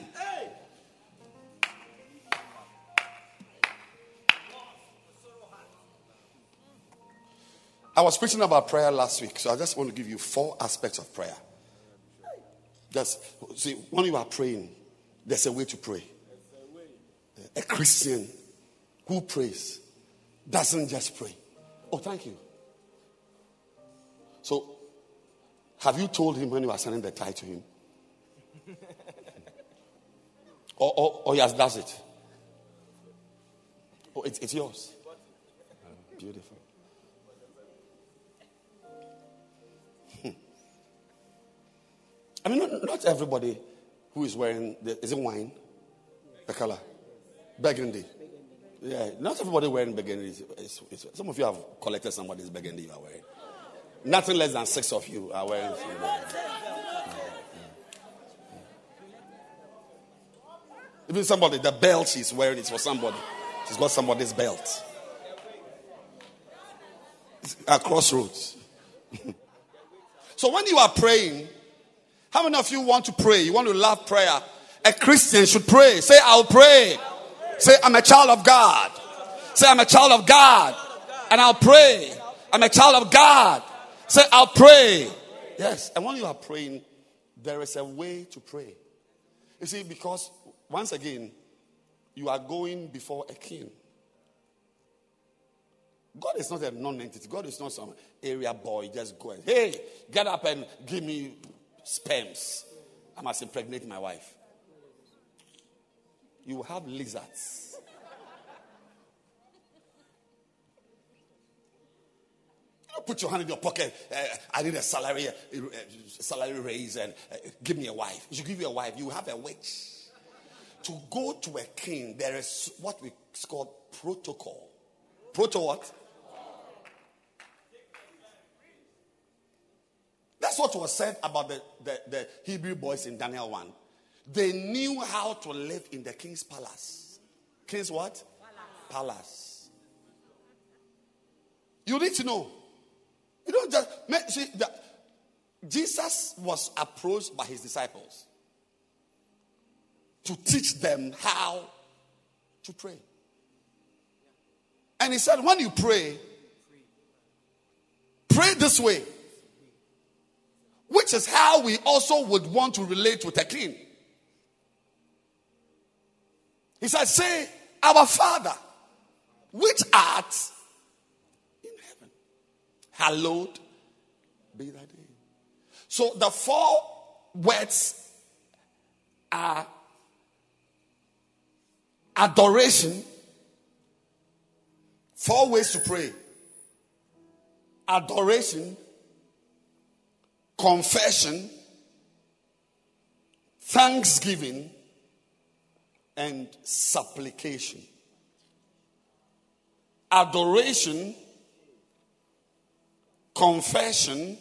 I was preaching about prayer last week, so I just want to give you four aspects of prayer. Just see, when you are praying, there's a way to pray. A Christian who prays doesn't just pray. Oh, thank you. So, have you told him when you are sending the tie to him? Or, or, or he has does it? Oh, it's, it's yours. Beautiful. I mean, not, not everybody who is wearing, the, is it wine? The color? Burgundy. Yeah, not everybody wearing burgundy. It's- it's- it's- some of you have collected somebody's burgundy you are wearing. Nothing less than six of you are wearing. Even somebody, the belt she's wearing is for somebody. She's got somebody's belt. It's at crossroads. so when you are praying, how many of you want to pray? You want to love prayer? A Christian should pray. Say, I'll pray. Say, I'm a child of God. Say, I'm a child of God. And I'll pray. I'm a child of God. Say, I'll pray. Yes. And when you are praying, there is a way to pray. You see, because once again, you are going before a king. God is not a non entity. God is not some area boy just going, hey, get up and give me sperms. I must impregnate my wife. You have lizards. You don't put your hand in your pocket. Uh, I need a salary, uh, salary raise, and uh, give me a wife. You give you a wife. You have a witch. To go to a king, there is what we call protocol. Proto what? That's what was said about the, the, the Hebrew boys in Daniel 1. They knew how to live in the king's palace. King's what? Palace. palace. You need to know. You don't just see that Jesus was approached by his disciples to teach them how to pray. And he said, when you pray, pray this way. Which is how we also would want to relate with a king. He said, Say, Our Father, which art in heaven, hallowed be thy name. So the four words are adoration, four ways to pray adoration, confession, thanksgiving, and supplication. Adoration, confession,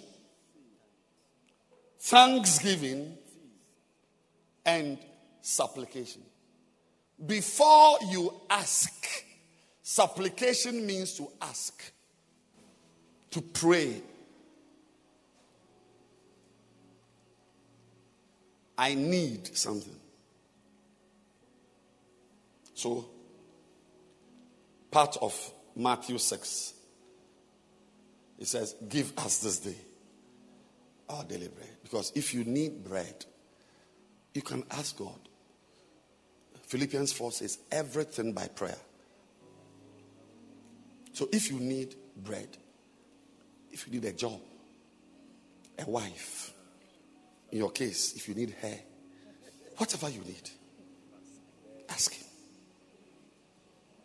thanksgiving, and supplication. Before you ask, supplication means to ask, to pray. I need something. So, part of Matthew 6, it says, Give us this day our daily bread. Because if you need bread, you can ask God. Philippians 4 says, Everything by prayer. So, if you need bread, if you need a job, a wife, in your case, if you need hair, whatever you need, ask him.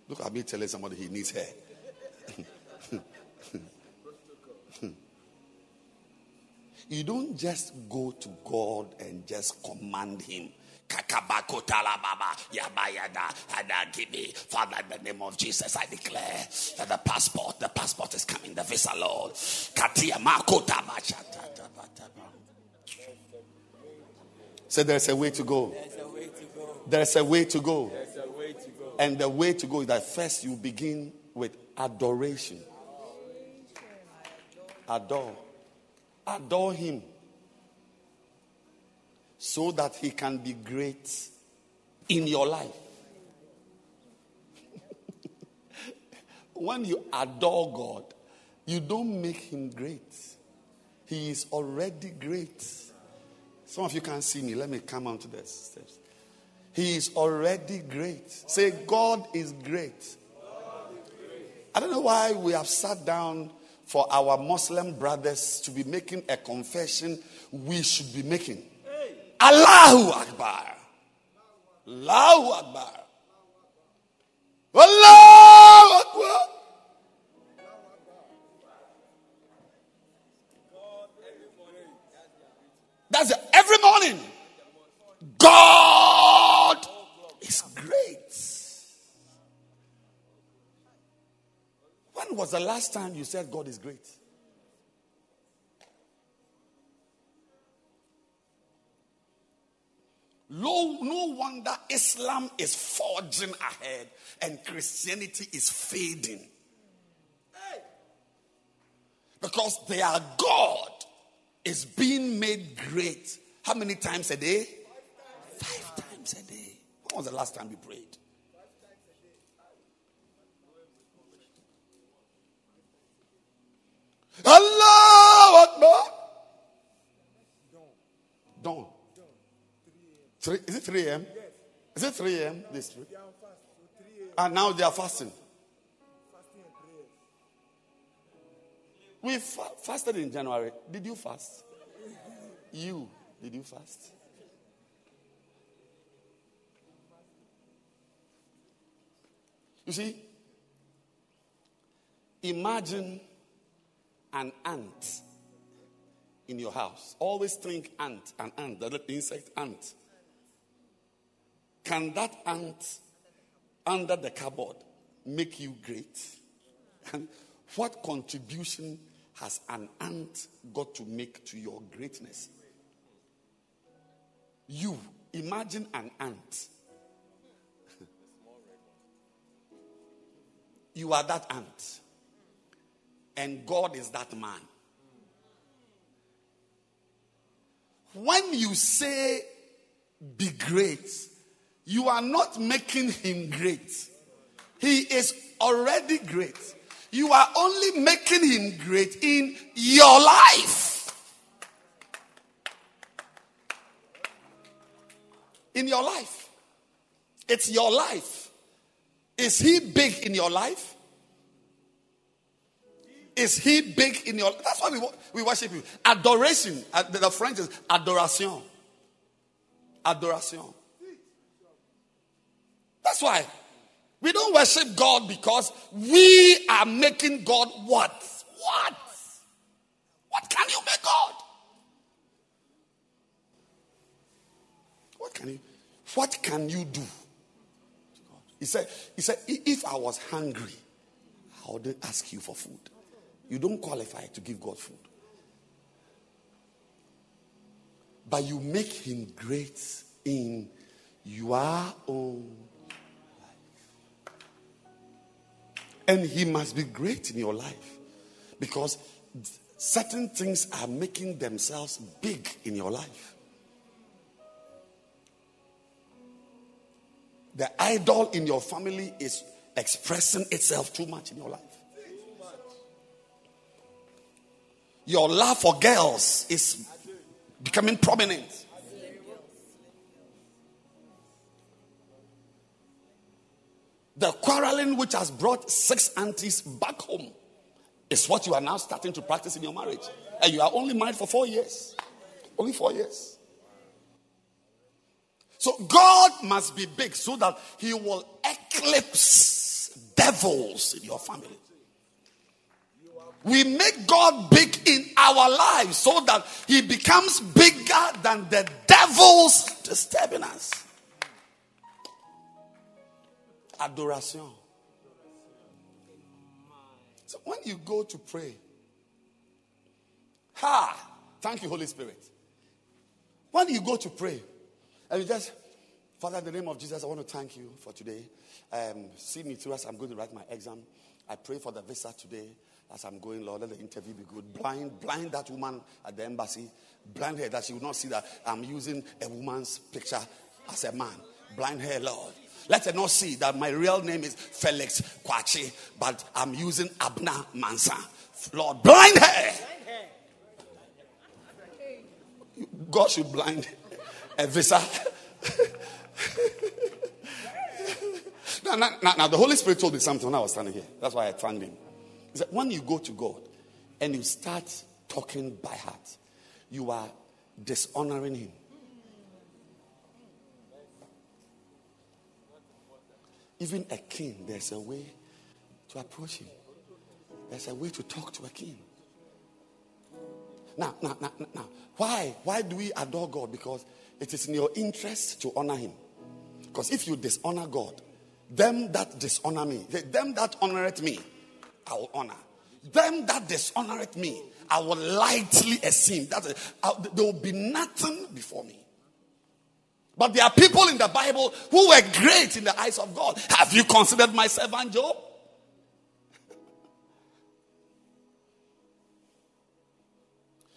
Look at me telling somebody he needs hair. you don't just go to God and just command him. Father, in the name of Jesus, I declare that the passport, the passport is coming, the visa, Lord. So there's a way to go. There's a way to go. And the way to go is that first you begin with adoration. Adore. Adore Him. So that He can be great in your life. when you adore God, you don't make Him great, He is already great. Some of you can't see me. Let me come onto the steps. He is already great. Say, God is great. I don't know why we have sat down for our Muslim brothers to be making a confession we should be making. Allahu Akbar. Allahu Akbar. Allahu Akbar. Was the last time you said God is great? No, no wonder Islam is forging ahead and Christianity is fading. Because their God is being made great. How many times a day? Five times a day. When was the last time you prayed? Allah Akbar. Dawn. Three, is it 3 a.m.? Is it 3 a.m. this week? And now they are fasting. We fa- fasted in January. Did you fast? You, did you fast? You see, imagine an ant in your house. Always think ant, an ant, the insect ant. Can that ant under the cupboard make you great? And what contribution has an ant got to make to your greatness? You imagine an ant. you are that ant. And God is that man. When you say be great, you are not making him great. He is already great. You are only making him great in your life. In your life. It's your life. Is he big in your life? Is he big in your That's why we, we worship you. Adoration. uh, The, French is adoration. Adoration. That's why we don't worship God because we are making God what? What? What can you make God? What can you what can you do? He said, he said, if I was hungry, I wouldn't ask you for food. You don't qualify to give God food. But you make him great in your own life. And he must be great in your life because certain things are making themselves big in your life. The idol in your family is expressing itself too much in your life. Your love for girls is becoming prominent. The quarreling which has brought six aunties back home is what you are now starting to practice in your marriage. And you are only married for four years. Only four years. So God must be big so that he will eclipse devils in your family. We make God big in our lives so that he becomes bigger than the devils disturbing us. Adoration. So when you go to pray, ha, thank you, Holy Spirit. When you go to pray, and you just, Father, in the name of Jesus, I want to thank you for today. Um, see me through as I'm going to write my exam. I pray for the visa today as I'm going, Lord. Let the interview be good. Blind, blind that woman at the embassy. Blind her that she will not see that I'm using a woman's picture as a man. Blind her, Lord. Let her not see that my real name is Felix Kwachi, but I'm using Abena Mansa. Lord, blind her. God should blind a visa. now, now, now, now, the Holy Spirit told me something when I was standing here. That's why I thanked him. He said, when you go to God and you start talking by heart, you are dishonoring him. Even a king, there's a way to approach him. There's a way to talk to a king. Now, now, now, now, why? Why do we adore God? Because it is in your interest to honor him. Because if you dishonor God, them that dishonor me, them that honoreth me, I will honor. Them that dishonoreth me, I will lightly esteem. That there will be nothing before me. But there are people in the Bible who were great in the eyes of God. Have you considered my servant Job?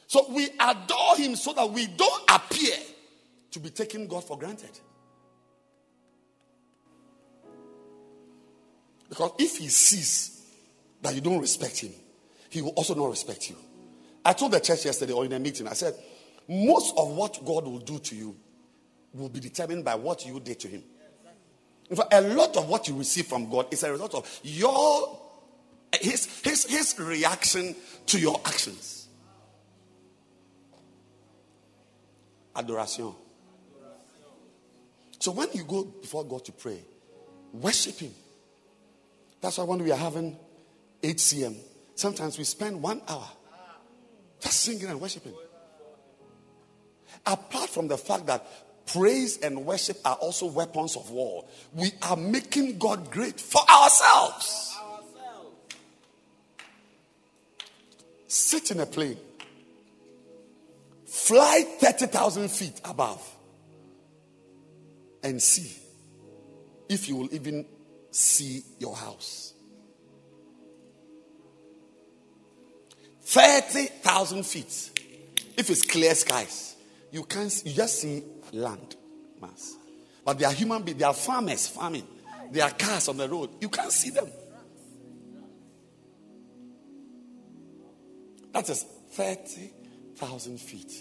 So we adore him so that we don't appear to be taking God for granted. Because if he sees that you don't respect him, he will also not respect you. I told the church yesterday or in a meeting, I said, most of what God will do to you will be determined by what you did to him. In fact, a lot of what you receive from God is a result of your his his his reaction to your actions. Adoration. So when you go before God to pray, worship him. That's why when we are having HCM, sometimes we spend one hour just singing and worshiping. Apart from the fact that praise and worship are also weapons of war, we are making God great for ourselves. Sit in a plane, fly 30,000 feet above, and see if you will even see your house. 30,000 feet. If it's clear skies, you can't, you just see land mass. But they are human beings, they are farmers farming. There are cars on the road. You can't see them. That is 30,000 feet.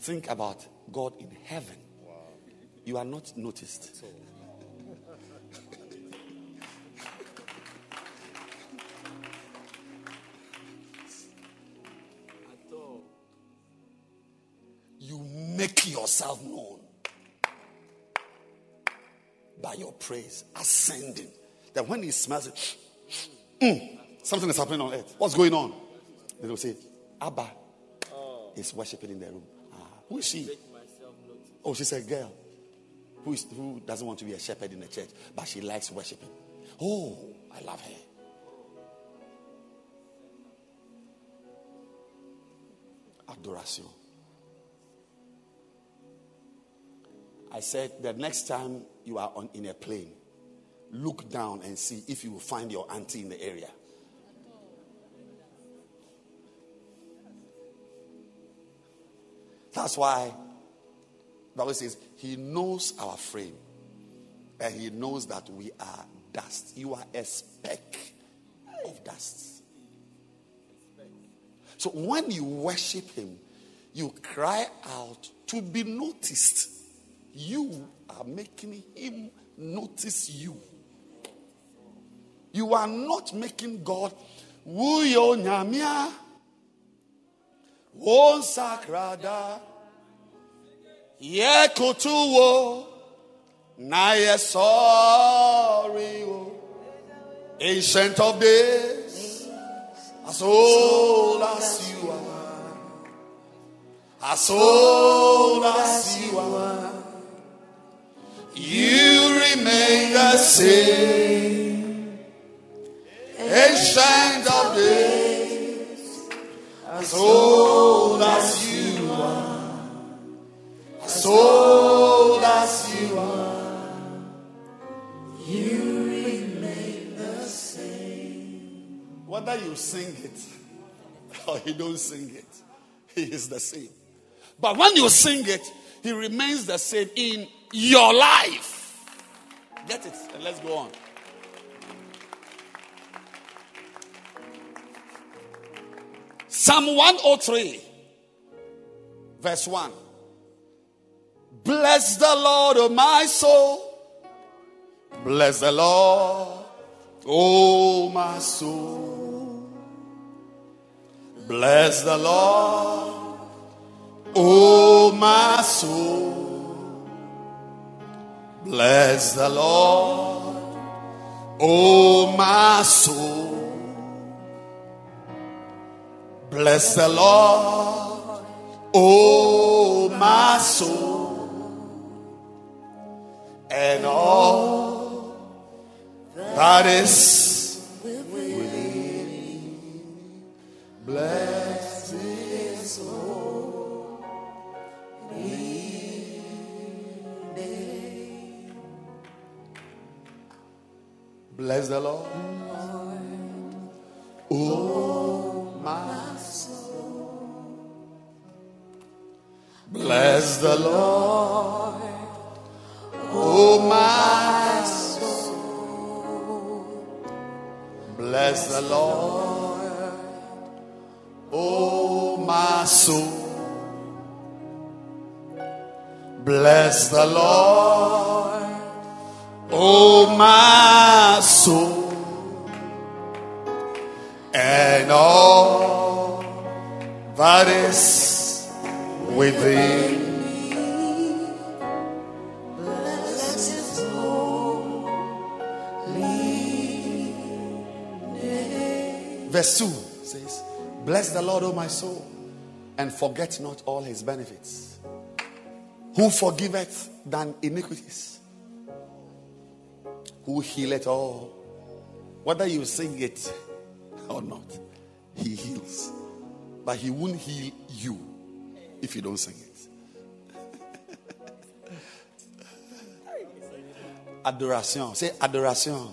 Think about God in heaven. You are not noticed. Make yourself known by your praise, ascending. That when he smells it, mm, something is happening on earth. What's going on? They will say, Abba is worshiping in the room. Ah, who is she? Oh, she's a girl who, is, who doesn't want to be a shepherd in the church, but she likes worshiping. Oh, I love her. Adoration. I said the next time you are on, in a plane, look down and see if you will find your auntie in the area. That's why Bible says he knows our frame and he knows that we are dust. You are a speck of dust. So when you worship him, you cry out to be noticed. You are making him notice you. You are not making God Wuyo nyamia Won sakrada Ye kutuwo Na ye sorry. Ancient of days As old as you are As old as you are you remain the same, ancient of days, as old as you are, as old as you are. You remain the same. Whether you sing it or you don't sing it, He is the same. But when you sing it, He remains the same in your life. Get it? And let's go on. Psalm 103, verse 1. Bless the Lord, O my soul. Bless the Lord, O my soul. Bless the Lord, O my soul. Bless the Lord, oh my soul. Bless the Lord, oh my soul, and all that is within. Bless Bless the Lord. Oh, my soul. Bless the Lord. Oh, my soul. Bless the Lord. Oh, my soul. Bless the Lord. Oh, my soul, and all that is within. Verse 2 says, Bless the Lord, O my soul, and forget not all his benefits. Who forgiveth than iniquities? Who healeth all. Whether you sing it or not, he heals. But he won't heal you if you don't sing it. adoration. Say adoration.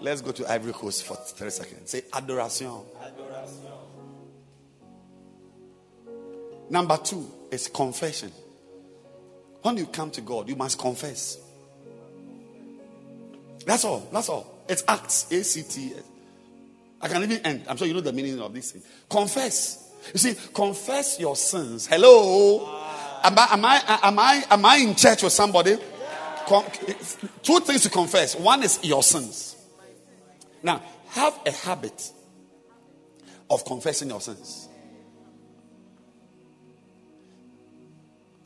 Let's go to Ivory Coast for 30 seconds. Say adoration. Number two is confession. When you come to God, you must confess. That's all. That's all. It's Acts. A C T. I can even end. I'm sure you know the meaning of this thing. Confess. You see, confess your sins. Hello. Am I am I am I am I in church with somebody? Con- two things to confess. One is your sins. Now, have a habit of confessing your sins.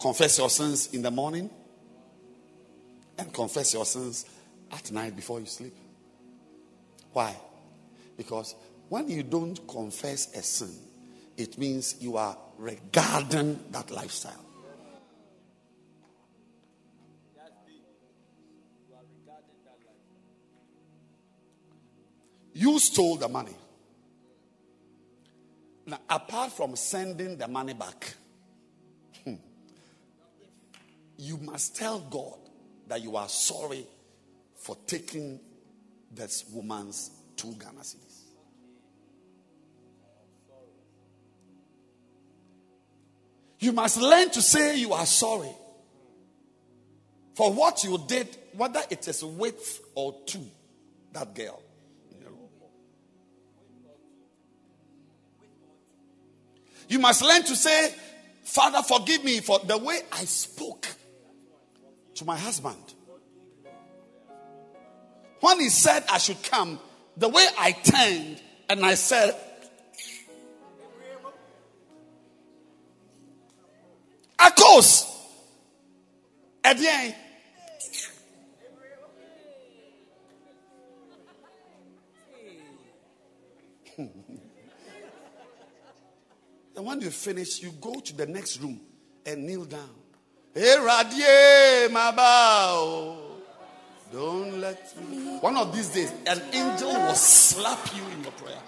Confess your sins in the morning and confess your sins at night before you sleep. Why? Because when you don't confess a sin, it means you are regarding that lifestyle. You stole the money. Now, apart from sending the money back, hmm, you must tell God that you are sorry for taking this woman's two Ghana. You must learn to say you are sorry for what you did, whether it is with or to that girl. You must learn to say, Father, forgive me for the way I spoke to my husband. When he said I should come, the way I turned and I said, Of course. Edian. and when you finish, you go to the next room and kneel down. Hey, Radie, my bow. Don't let me. One of these days, an angel will slap you in your prayer.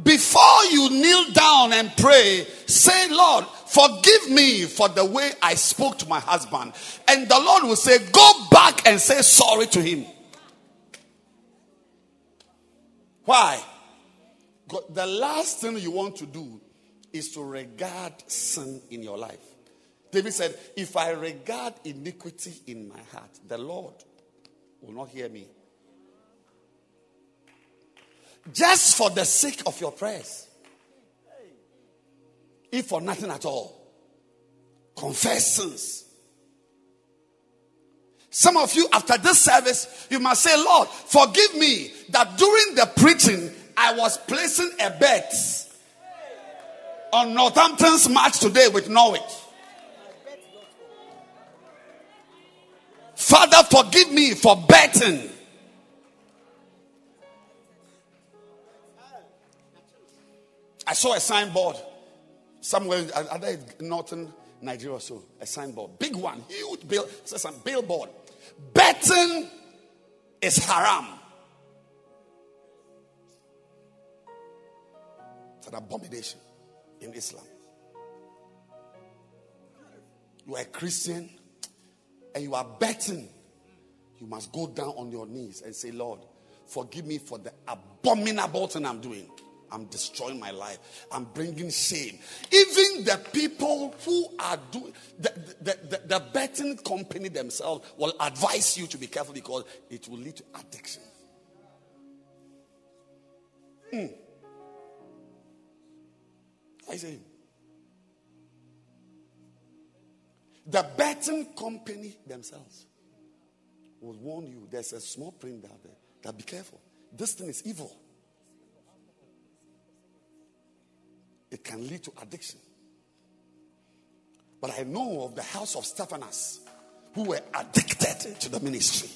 Before you kneel down and pray, say, Lord, forgive me for the way I spoke to my husband. And the Lord will say, Go back and say sorry to him. Why? The last thing you want to do is to regard sin in your life. David said, If I regard iniquity in my heart, the Lord will not hear me. Just for the sake of your prayers, if for nothing at all, confess sins. Some of you, after this service, you must say, Lord, forgive me that during the preaching, I was placing a bet on Northampton's match today with Norwich. Father, forgive me for betting. I saw a signboard somewhere, other northern Nigeria or so, a signboard, big one, huge bill, some billboard. Betting is haram. It's an abomination in Islam. You are a Christian and you are betting. You must go down on your knees and say, Lord, forgive me for the abominable thing I'm doing. I'm destroying my life. I'm bringing shame. Even the people who are doing the, the, the, the, betting company themselves will advise you to be careful because it will lead to addiction. Mm. I say, the betting company themselves will warn you. There's a small print out there that be careful. This thing is evil. it can lead to addiction. But I know of the house of Stephanas who were addicted to the ministry.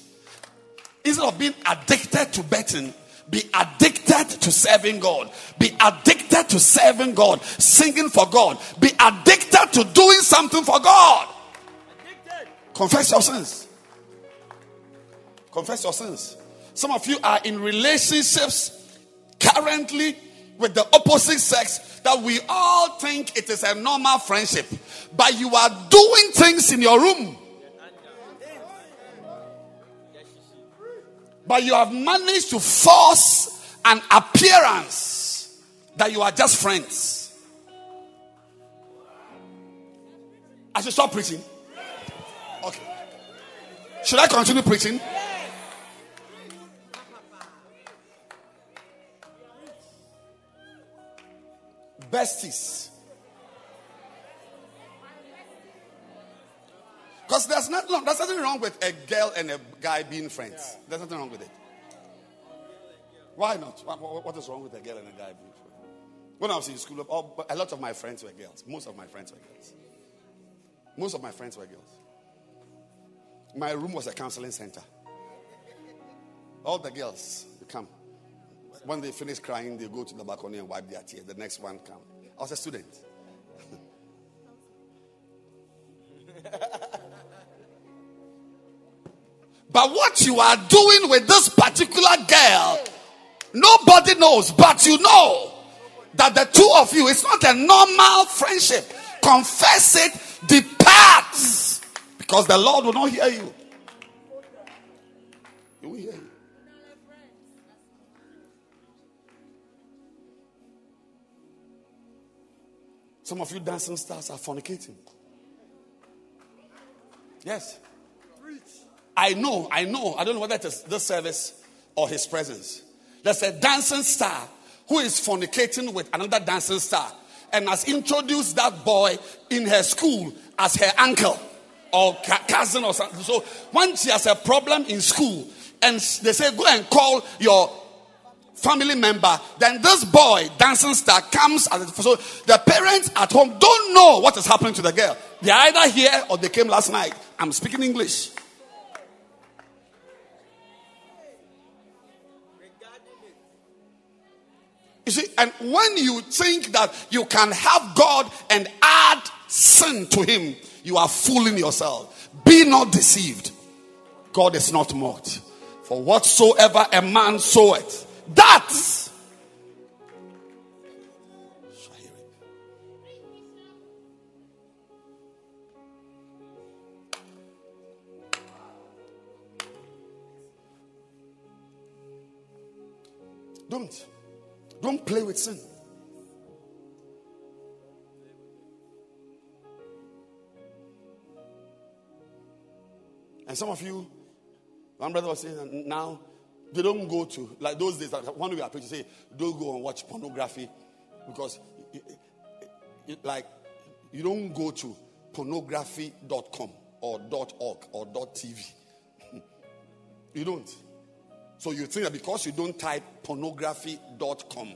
Instead of being addicted to betting, be addicted to serving God. Be addicted to serving God, singing for God. Be addicted to doing something for God. Confess your sins. Confess your sins. Some of you are in relationships currently with the opposite sex that we all think it is a normal friendship, but you are doing things in your room. But you have managed to force an appearance that you are just friends. I should stop preaching. Should I continue preaching? besties. Because there's, not, no, there's nothing wrong with a girl and a guy being friends. There's nothing wrong with it. Why not? what is wrong with a girl and a guy being friends? When I was in school, all, a lot of my friends were girls. Most of my friends were girls. Most of my friends were girls. My room was a counseling center. All the girls come. When they finish crying, they go to the balcony and wipe their tears. The next one come. I was a student. but what you are doing with this particular girl, nobody knows, but you know that the two of you, it's not a normal friendship. Confess it, depart, because the Lord will not hear you. He will hear you. Some of you dancing stars are fornicating. Yes. I know, I know. I don't know whether it is this service or his presence. There's a dancing star who is fornicating with another dancing star and has introduced that boy in her school as her uncle or cousin or something. So when she has a problem in school and they say, go and call your family member, then this boy, dancing star, comes as a, so the parents at home don't know what is happening to the girl. They are either here or they came last night. I'm speaking English. You see, and when you think that you can have God and add sin to Him, you are fooling yourself. Be not deceived. God is not mocked. For whatsoever a man soweth, that Don't. Don't play with sin. And some of you, one brother was saying, now they don't go to, like those days, when we are preaching, say, don't go and watch pornography because, it, it, it, like, you don't go to pornography.com or .org or .tv. you don't. So you think that because you don't type pornography.com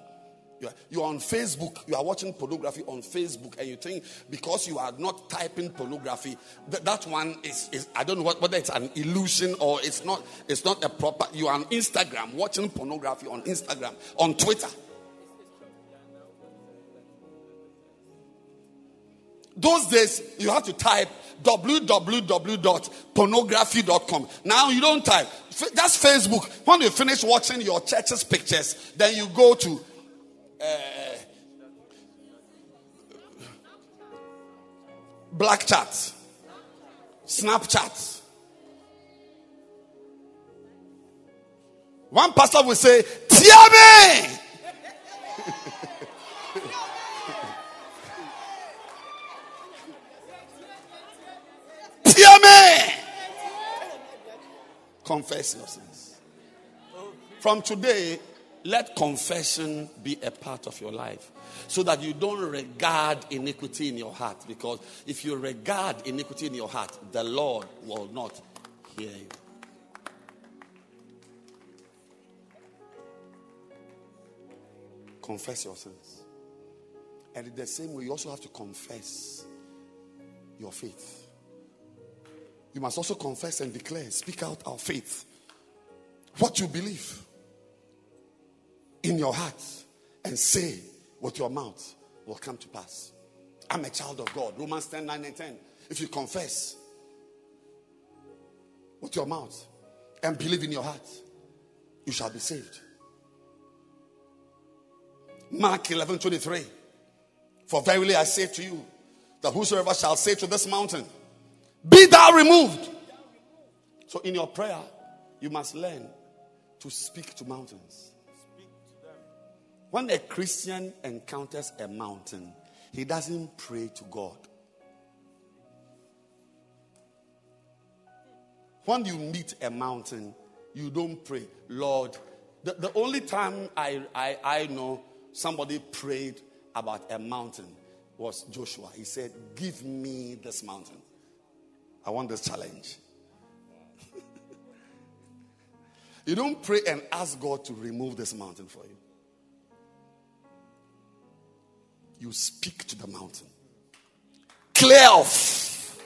You're, you're on Facebook, you are watching pornography on Facebook, and you think because you are not typing pornography, that, that one is, is I don't know what, whether it's an illusion or it's not, it's not a proper. You are on Instagram watching pornography on Instagram, on Twitter. Those days, you have to type www.pornography.com. Now you don't type. That's Facebook. When you finish watching your church's pictures, then you go to Uh, black Chat, Snapchat. One pastor will say, Tear me! Tear me! Confess your sins. From today, let confession be a part of your life so that you don't regard iniquity in your heart. Because if you regard iniquity in your heart, the Lord will not hear you. Confess your sins. And in the same way, you also have to confess your faith. You must also confess and declare, speak out our faith. What you believe in your heart and say with your mouth will come to pass. I'm a child of God. Romans 10 9 and 10. If you confess with your mouth and believe in your heart, you shall be saved. Mark 11 23. For verily I say to you, that whosoever shall say to this mountain, Be thou removed. So in your prayer, you must learn to speak to mountains. When a Christian encounters a mountain, he doesn't pray to God. When you meet a mountain, you don't pray, Lord. The, the only time I, I, I know somebody prayed about a mountain was Joshua. He said, Give me this mountain. I want this challenge. you don't pray and ask God to remove this mountain for you. You speak to the mountain. Clear off.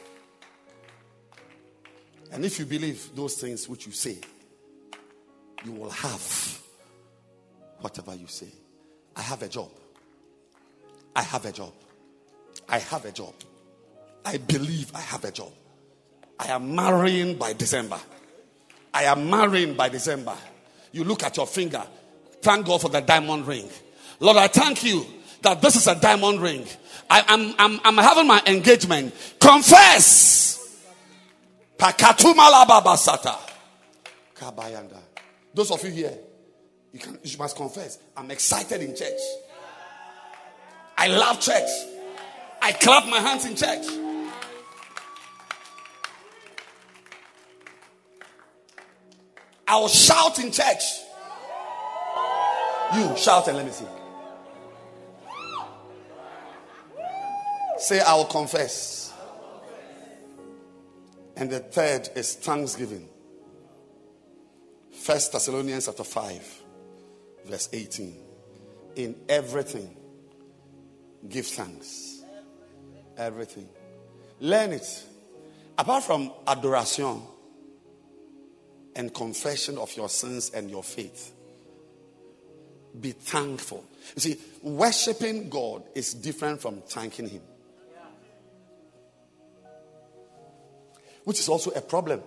And if you believe those things which you say, you will have whatever you say. I have a job. I have a job. I have a job. I believe I have a job. I am marrying by December. I am marrying by December. You look at your finger. Thank God for the diamond ring. Lord, I thank you that this is a diamond ring. I, am I'm, I'm having my engagement. Confess. Those of you here, you, can, you must confess. I'm excited in church. I love church. I clap my hands in church. I will shout in church. You shout and let me see. Say, I will confess. And the third is thanksgiving. First Thessalonians chapter 5, verse 18. In everything, give thanks. Everything. Learn it. Apart from adoration and confession of your sins and your faith, be thankful. You see, worshiping God is different from thanking Him, which is also a problem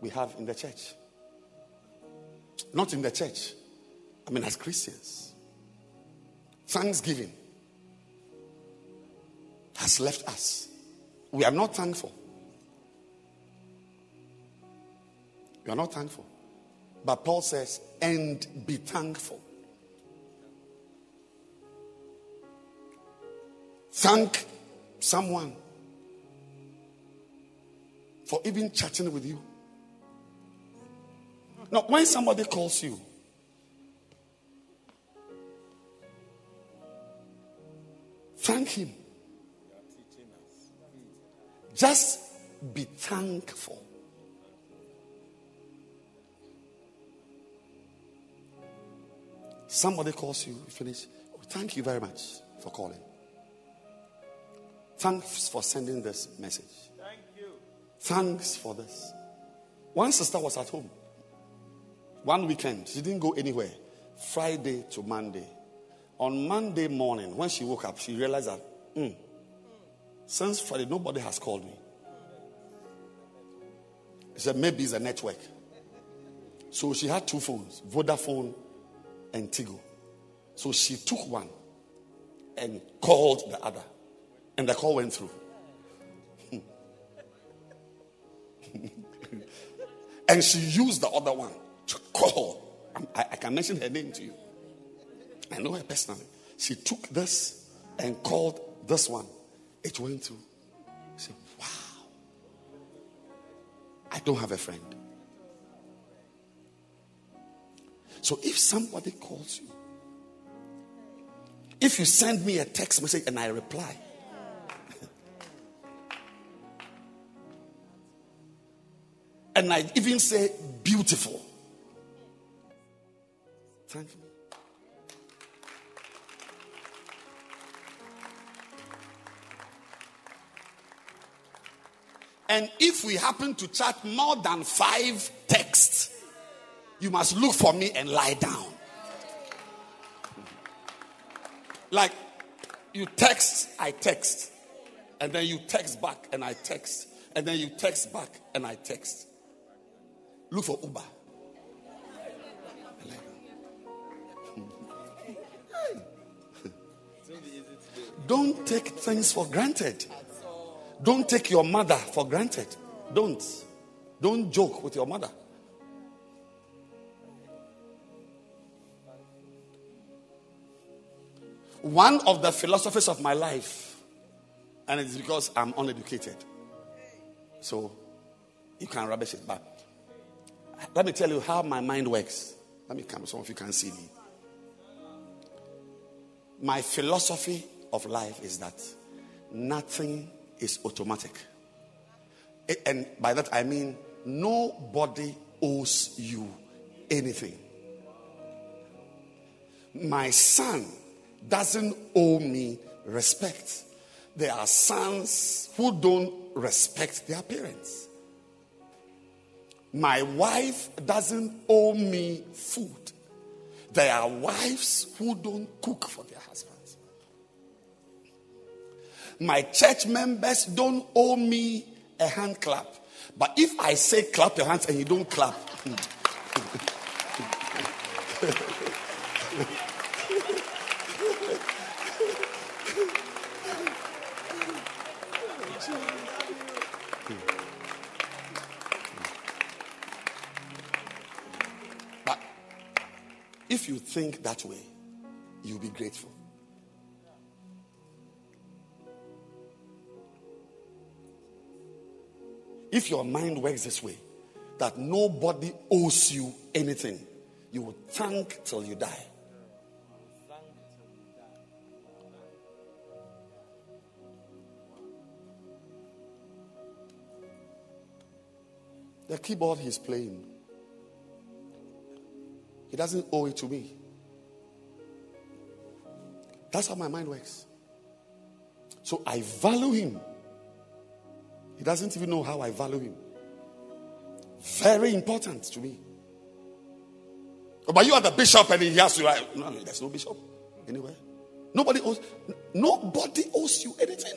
we have in the church. Not in the church, I mean, as Christians. Thanksgiving has left us. We are not thankful. We are not thankful. But Paul says, and be thankful. Thank someone for even chatting with you. Now, when somebody calls you, thank him. Just be thankful. Somebody calls you, you finish. Oh, thank you very much for calling. Thanks for sending this message. Thanks for this. One sister was at home. One weekend, she didn't go anywhere. Friday to Monday. On Monday morning, when she woke up, she realized that, "Hmm, since Friday, nobody has called me. She said, maybe it's a network. So she had two phones Vodafone and Tigo. So she took one and called the other, and the call went through. and she used the other one to call. I, I can mention her name to you. I know her personally. She took this and called this one. It went through. She said, Wow. I don't have a friend. So if somebody calls you, if you send me a text message and I reply, and I even say beautiful, thank you. And if we happen to chat more than five texts, you must look for me and lie down. Like you text, I text. And then you text back and I text. And then you text back and I text. Look for Uber. Don't take things for granted. Don't take your mother for granted. Don't. Don't joke with your mother. One of the philosophies of my life, and it's because I'm uneducated. So you can rubbish it. But let me tell you how my mind works. Let me come. Some of you can see me. My philosophy of life is that nothing is automatic. And by that I mean nobody owes you anything. My son doesn't owe me respect. There are sons who don't respect their parents. My wife doesn't owe me food. There are wives who don't cook for their husbands. My church members don't owe me a hand clap. But if I say clap your hands and you don't clap, hmm. think that way, you'll be grateful. If your mind works this way, that nobody owes you anything, you will thank till you die. The keyboard he's playing, he doesn't owe it to me. That's how my mind works. So I value him. He doesn't even know how I value him. Very important to me. Oh, but you are the bishop and he has to write. No, there's no bishop anywhere. Nobody owes nobody owes you anything.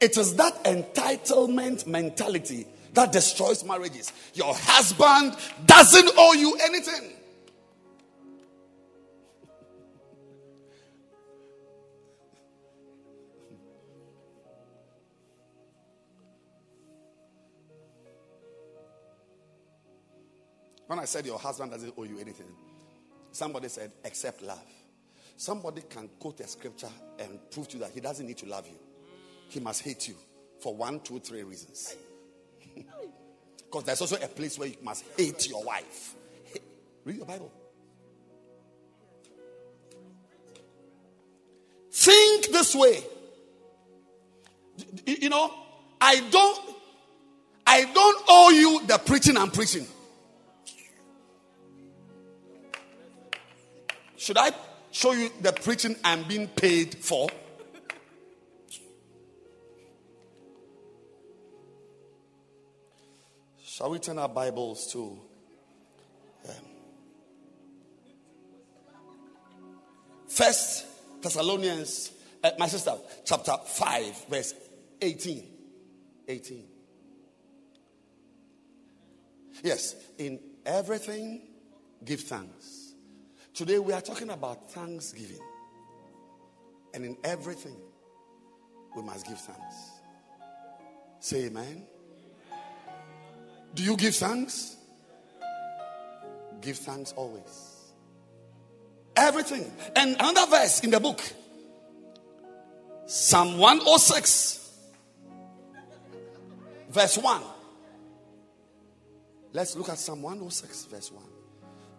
It is that entitlement mentality that destroys marriages. Your husband doesn't owe you anything. When I said your husband doesn't owe you anything, somebody said, except love. Somebody can quote a scripture and prove to you that he doesn't need to love you. He must hate you for one, two, three reasons. Because there's also a place where you must hate your wife. Read your Bible. Think this way. You know, I don't I don't owe you the preaching I'm preaching. Should I show you the preaching I'm being paid for? Shall we turn our Bibles to um, First Thessalonians, uh, my sister, chapter 5, verse 18. 18. Yes, in everything, give thanks. Today we are talking about thanksgiving. And in everything, we must give thanks. Say amen. Do you give thanks? Give thanks always. Everything. And another verse in the book Psalm 106, verse 1. Let's look at Psalm 106, verse 1.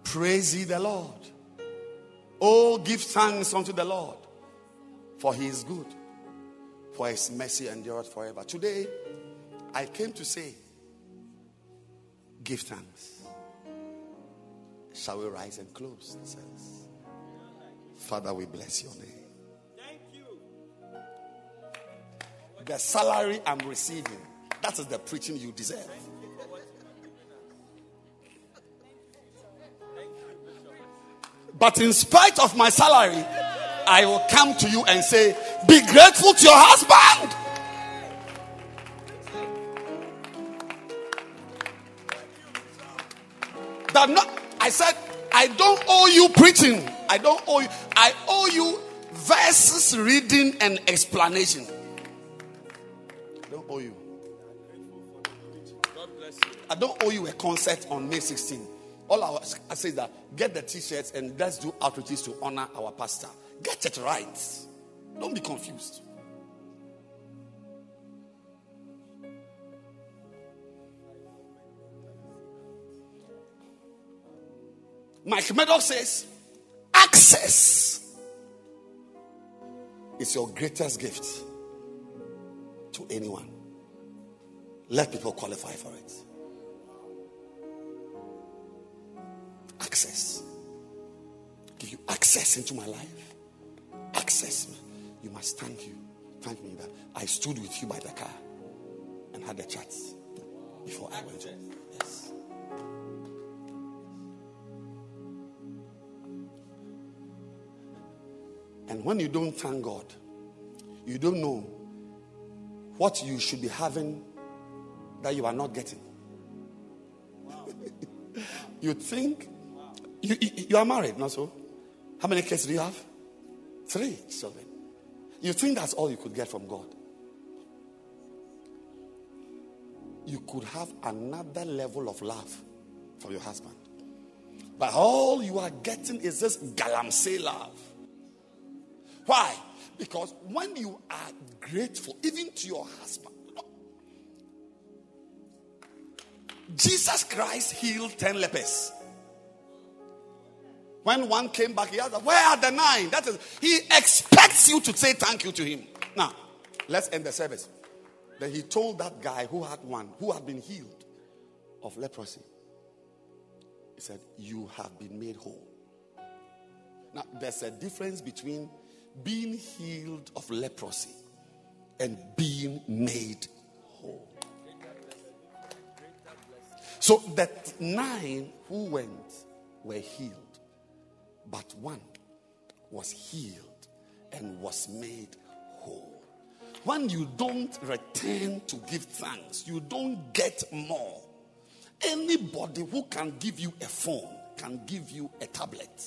Praise ye the Lord. Oh, give thanks unto the Lord, for he is good, for his mercy endureth forever. Today, I came to say, give thanks. Shall we rise and close? Says, Father, we bless your name. Thank you. The salary I'm receiving, that is the preaching you deserve. But in spite of my salary, I will come to you and say, Be grateful to your husband. That not, I said, I don't owe you preaching. I don't owe you. I owe you verses, reading, and explanation. I don't owe you. I don't owe you a concert on May 16. All I, say is that get the t-shirts and let's do outreaches to honor our pastor. Get it right. Don't be confused. Mike Murdock says, access is your greatest gift to anyone. Let people qualify for it. Access. Give you access into my life. Access. You must thank you. Thank me that I stood with you by the car and had a chat before I went. Yes. And when you don't thank God, you don't know what you should be having that you are not getting. you think you, you, you are married, not so? How many kids do you have? Three children. You think that's all you could get from God? You could have another level of love from your husband. But all you are getting is this galamsey love. Why? Because when you are grateful, even to your husband, Jesus Christ healed 10 lepers. When one came back, he asked, Where are the nine? That is, he expects you to say thank you to him. Now, let's end the service. Then he told that guy who had one, who had been healed of leprosy, he said, You have been made whole. Now, there's a difference between being healed of leprosy and being made whole. So that nine who went were healed, but one was healed and was made whole. When you don't return to give thanks, you don't get more. Anybody who can give you a phone can give you a tablet.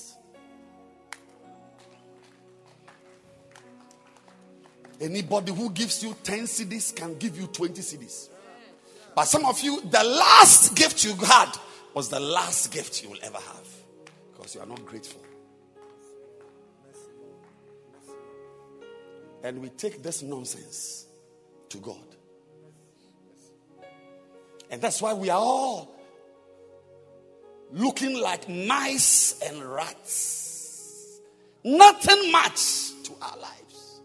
Anybody who gives you 10 CDs can give you 20 CDs. But some of you, the last gift you had was the last gift you will ever have because you are not grateful. And we take this nonsense to God. And that's why we are all looking like mice and rats. Nothing much to our lives.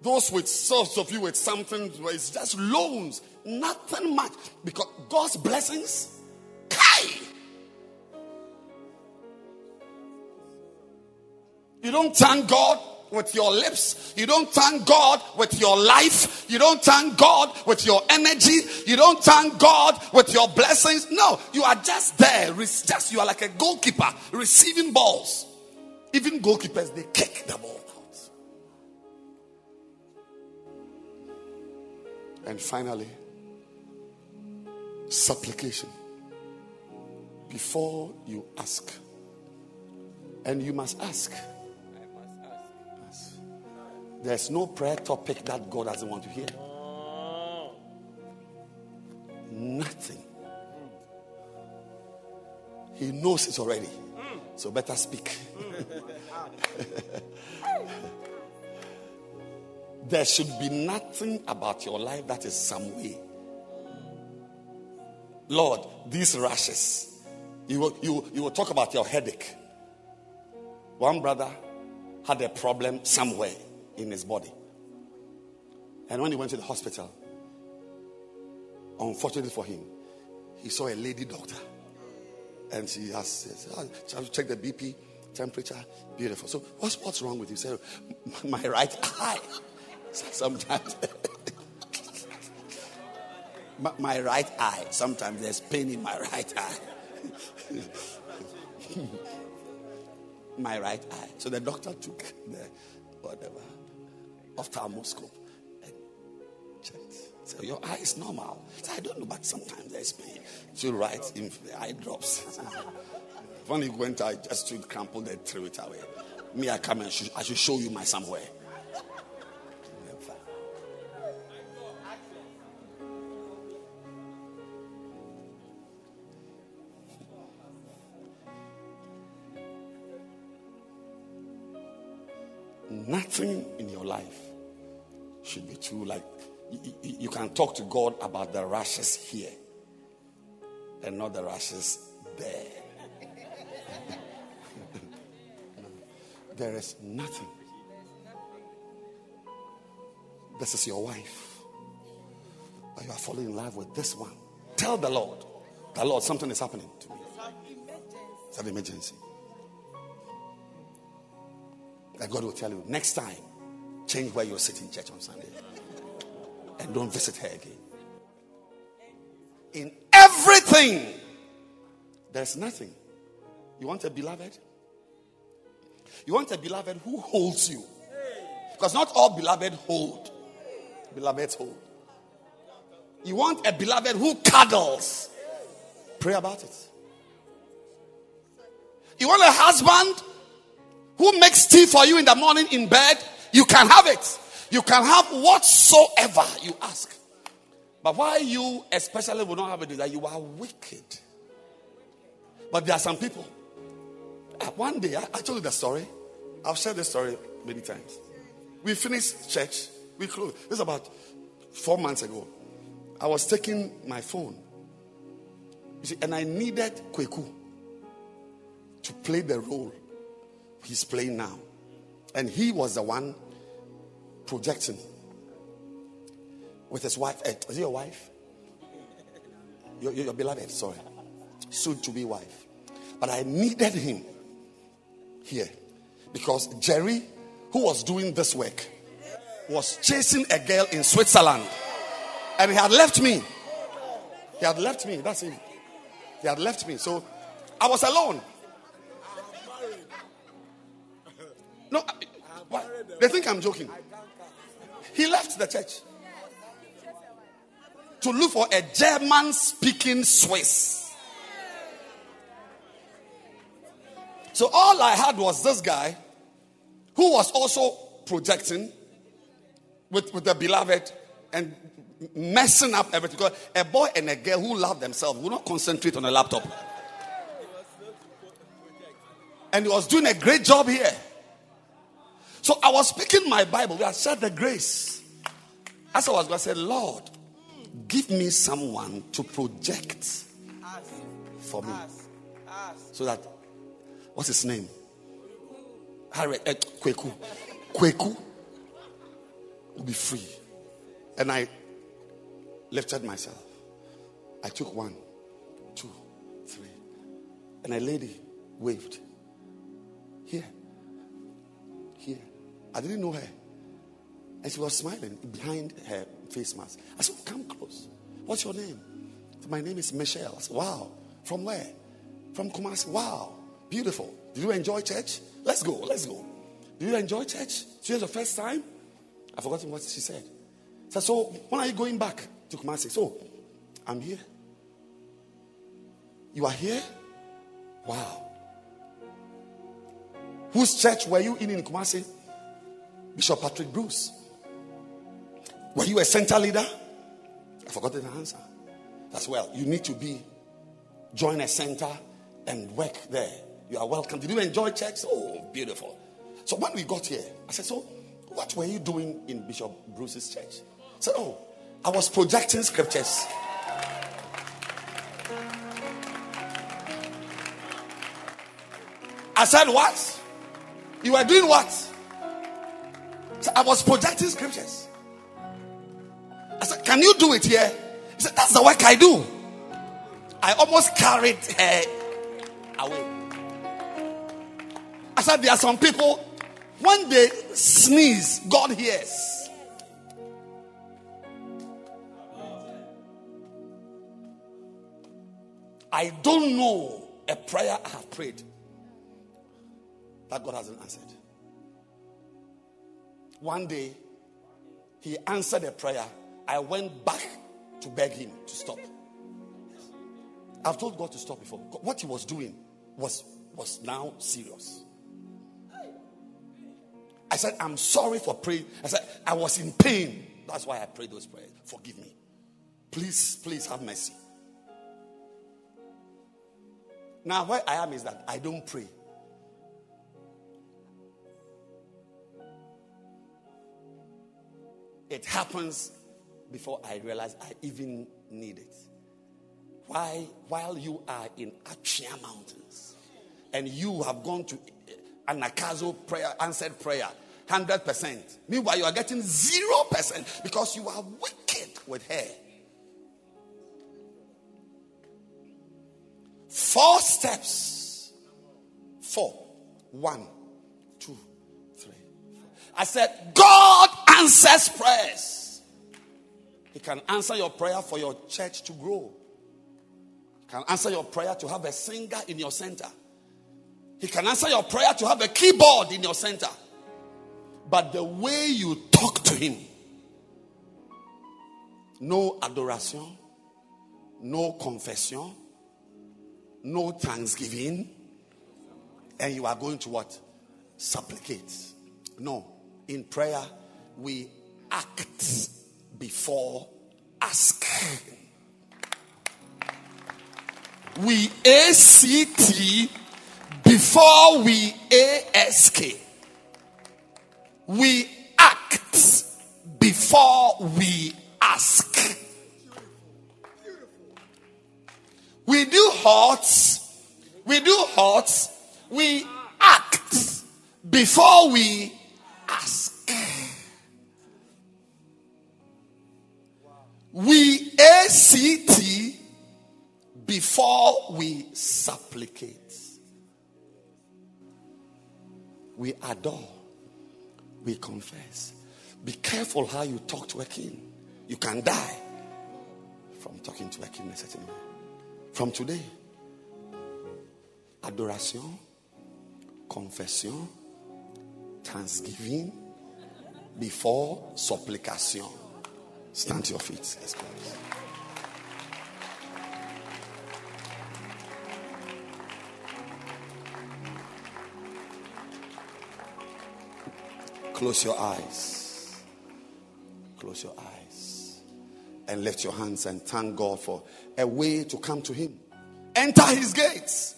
Those with sorts of you with something, where it's just loans, nothing much. Because God's blessings, kai. You don't thank God with your lips. You don't thank God with your life. You don't thank God with your energy. You don't thank God with your blessings. No, you are just there. Just you are like a goalkeeper receiving balls. Even goalkeepers they kick the ball out. And finally, supplication. Before you ask, and you must ask. There's no prayer topic that God doesn't want to hear. Nothing. He knows it already. So better speak. there should be nothing about your life that is some way. Lord, these rashes. You will, you, you will talk about your headache. One brother had a problem somewhere in his body. And when he went to the hospital, unfortunately for him, he saw a lady doctor. And she has said, "Ah, check the BP, temperature? Beautiful. So what's what's wrong with you? He said, my right eye. Sometimes my, my right eye. Sometimes there's pain in my right eye. my right eye. So the doctor took the whatever ophthalmoscope eh, and checked. So your eye is normal. So I don't know, but sometimes there's pain. She writes in the eye drops. when he went, I just to crumple they threw it away. Me, I come and I should show you my somewhere. Nothing in your life should be true. like you, you- can talk to God about the rashes here and not the rashes there. there is nothing. This is your wife. But you are falling in love with this one. Tell the Lord, the Lord, something is happening to me. It's an emergency. That God will tell you next time, change where you're sitting church on Sunday. And don't visit her again. In everything, there's nothing. You want a beloved? You want a beloved who holds you. Because not all beloved hold. Beloveds hold. You want a beloved who cuddles. Pray about it. You want a husband who makes tea for you in the morning in bed, you can have it. You can have whatsoever you ask. But why you especially will not have it is that you are wicked. But there are some people. uh, One day, I, told you the story. I've shared this story many times. We finished church. We closed. This is about four months ago. I was taking my phone. You see, and I needed Kweku to play the role he's playing now. And he was the one projecting with his wife. Eh, is it your wife? Your, your, your beloved, sorry. Soon to be wife. But I needed him here because Jerry, who was doing this work, was chasing a girl in Switzerland. And he had left me. He had left me. That's him. He had left me. So I was alone. No, why? they think I'm joking. He left the church to look for a German speaking Swiss. So all I had was this guy who was also projecting with, with the beloved and messing up everything. Because a boy and a girl who love themselves will not concentrate on a laptop. And he was doing a great job here. So I was speaking my Bible. We had shared the grace. As I was going to say, Lord, give me someone to project for me. So that, what's his name? Harry, eh, Kweku. Kweku will be free. And I lifted myself. I took one, two, three. And a lady waved. I didn't know her. And she was smiling behind her face mask. I said, Come close. What's your name? Said, My name is Michelle. Said, Wow. From where? From Kumasi. Wow. Beautiful. Did you enjoy church? Let's go. Let's go. Did you enjoy church? This was your first time? I forgotten what she said. So, so when are you going back to Kumasi? So, I'm here. You are here? Wow. Whose church were you in in Kumasi? Bishop Patrick Bruce. Were you a center leader? I forgot the answer. As well, you need to be join a center and work there. You are welcome. Did you enjoy church? Oh, beautiful. So when we got here, I said, So what were you doing in Bishop Bruce's church? I said, Oh, I was projecting scriptures. I said, What? You were doing what? So I was projecting scriptures. I said, Can you do it here? He said, That's the work I do. I almost carried her away. I said, There are some people, when they sneeze, God hears. I don't know a prayer I have prayed that God hasn't answered. One day, he answered a prayer. I went back to beg him to stop. I've told God to stop before. What he was doing was, was now serious. I said, I'm sorry for praying. I said, I was in pain. That's why I prayed those prayers. Forgive me. Please, please have mercy. Now, where I am is that I don't pray. It happens before I realize I even need it. Why, while you are in Atwea Mountains and you have gone to eh, Anagkazo prayer, answered prayer, 100%. Meanwhile, you are getting 0% because you are wicked with her. Four steps. Four. One, two, three. Four. I said, God answers prayers. He can answer your prayer for your church to grow. He can answer your prayer to have a singer in your center. He can answer your prayer to have a keyboard in your center. But the way you talk to him, no adoration, no confession, no thanksgiving, and you are going to what? Supplicate. No. In prayer, we act before ask. We ACT before we ASK. We act before we ask. We do hearts. We do hearts. We act before we ask. We ACT before we supplicate. We adore. We confess. Be careful how you talk to a king. You can die from talking to a king in a certain way. From today, adoration, confession, thanksgiving before supplication. Stand to your feet. Let's go. Close your eyes. Close your eyes. And lift your hands and thank God for a way to come to Him. Enter His gates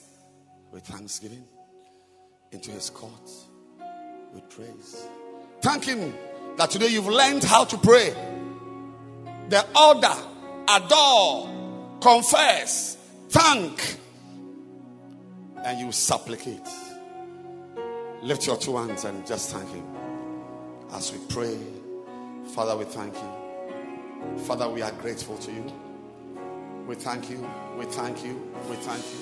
with thanksgiving, into His courts with praise. Thank Him that today you've learned how to pray. The order, adore, confess, thank, and you supplicate. Lift your two hands and just thank Him as we pray. Father, we thank you. Father, we are grateful to you. We thank you. We thank you. We thank you.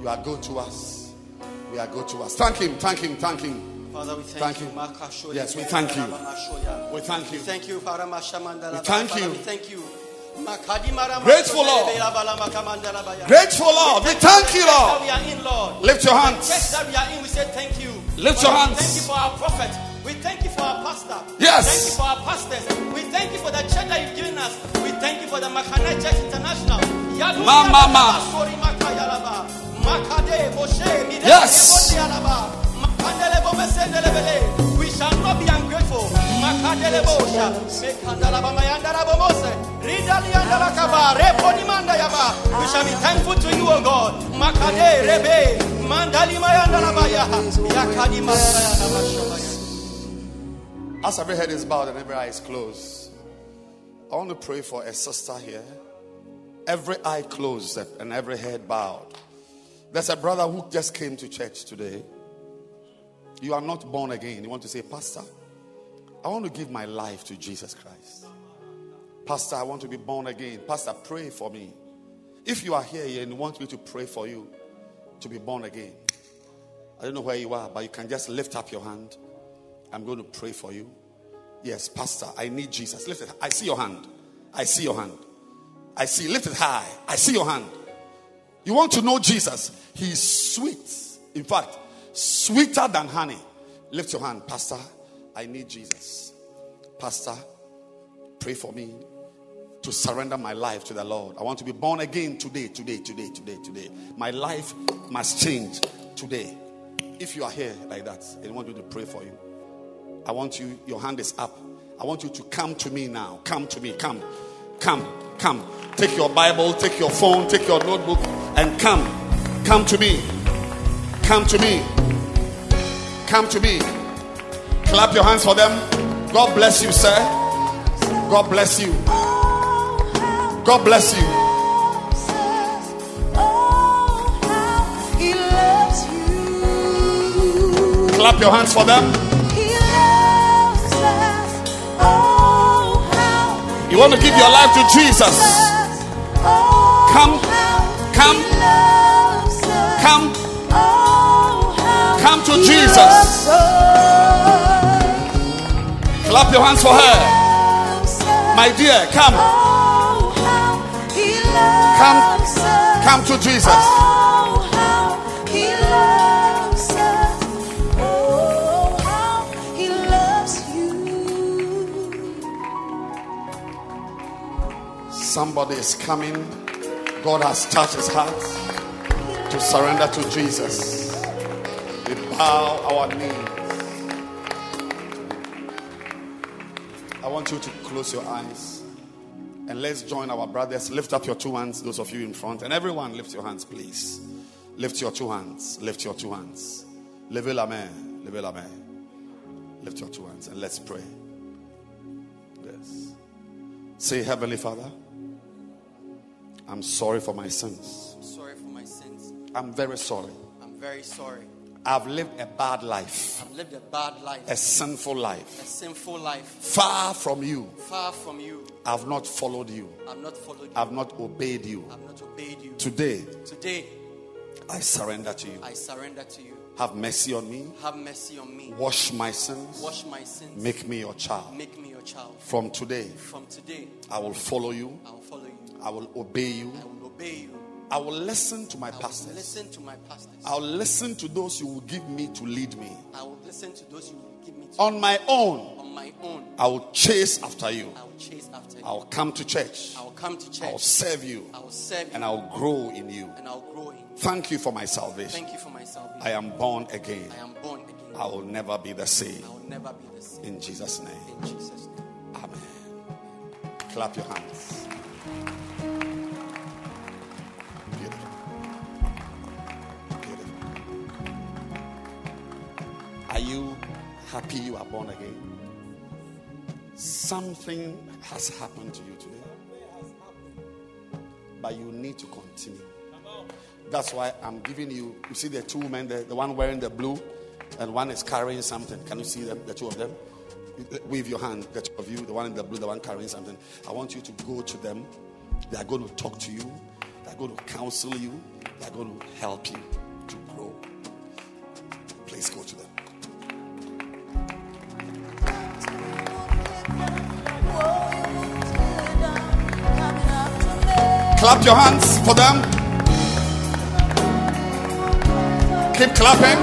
You are good to us. We are good to us. Thank Him. Thank Him. Thank Him. Father, we thank, Thank you. Makashoya. Yes, we thank you. We thank We you. thank you, Paramashamandala. We thank Father, you. We thank you. Grateful, Lord. Mashoya, Balamakamandala Baya. Grateful, Lord. We thank you, Lord. we are in, Lord. Lift your hands. that we are in, we say thank you. Lift your hands. Thank you for our prophet. We thank you for our pastor. Yes. Thank you for our pastors. We thank you for the church that you've given us. We thank you for the Makane Church International. Yalu Ma, ma, ma. Sorry, Makayalaba. Makade, Moshe, Mide, Yes. We shall not be ungrateful. We shall be thankful to you, O God. Makade, Rebe. Mandali, Mayandala, Baya. Yakadi, Masaya, As every head is bowed and every eye is closed, I want to pray for a sister here. Every eye closed and every head bowed. There's a brother who just came to church today. You are not born again. You want to say, Pastor, I want to give my life to Jesus Christ. Pastor, I want to be born again. Pastor, pray for me. If you are here and you want me to pray for you to be born again, I don't know where you are, but you can just lift up your hand. I'm going to pray for you. Yes, Pastor, I need Jesus. Lift it. I see your hand. I see your hand. I see. Lift it high. I see your hand. You want to know Jesus? He is sweet. In fact, sweeter than honey. Lift your hand, Pastor. I need Jesus. Pastor, pray for me to surrender my life to the Lord. I want to be born again today, today, today, today, today. My life must change today. If you are here like that, I want you to pray for you. I want you, your hand is up. I want you to come to me now. Come to me. Come. Come. Come. Take your Bible, take your phone, take your notebook, and come. Come to me. Come to me. Come to me. Clap your hands for them. God bless you, sir. God bless you. God bless you. Clap your hands for them. You want to give your life to Jesus. Jesus. Clap your hands for her. My dear, come. Come. Come to Jesus. Somebody is coming. God has touched his heart to surrender to Jesus. Bow our knees. I want you to close your eyes and let's join our brothers. Lift up your two hands, those of you in front, and everyone lift your hands, please. Lift your two hands. Lift your two hands. Levez la main. Levez la main. Lift your two hands and let's pray. Yes. Say, Heavenly Father, I'm sorry for my sins. I'm sorry for my sins. I'm very sorry. I'm very sorry. I've lived a bad life, I've lived a bad life, a sinful life. a sinful life, far from you. far from you. I've not followed you. I've not followed you. I've not obeyed you. I've not obeyed you. Today, Today, I surrender to you. I surrender to you. Have mercy on me. Have mercy on me. Wash my sins. Wash my sins. Make me your child. Make me your child. From today, From today, I will follow you. I will follow you. I will obey you. I will obey you. I will listen to my I will pastors. listen to my pastors. I'll listen to those you will give me to lead me. I will listen to those you will give me to. On my own, On my own, I will chase after you. I will chase after you. I will come to church. I will come to church. I will serve you. I will serve you. And I will grow in you. and I'll grow in. You. Thank you for my salvation. Thank you for my salvation. I am born again. I am born again. I will never be the same. I will never be the same. In Jesus' name. In Jesus' name. Amen. Clap your hands. You happy you are born again? Something has happened to you today. But you need to continue. That's why I'm giving you. You see the two men, the, the one wearing the blue, and one is carrying something. Can you see them, the two of them? Wave your hand, the two of you, the one in the blue, the one carrying something. I want you to go to them. They are going to talk to you. They are going to counsel you. They are going to help you to grow. Please go to them. Clap your hands for them. Keep clapping.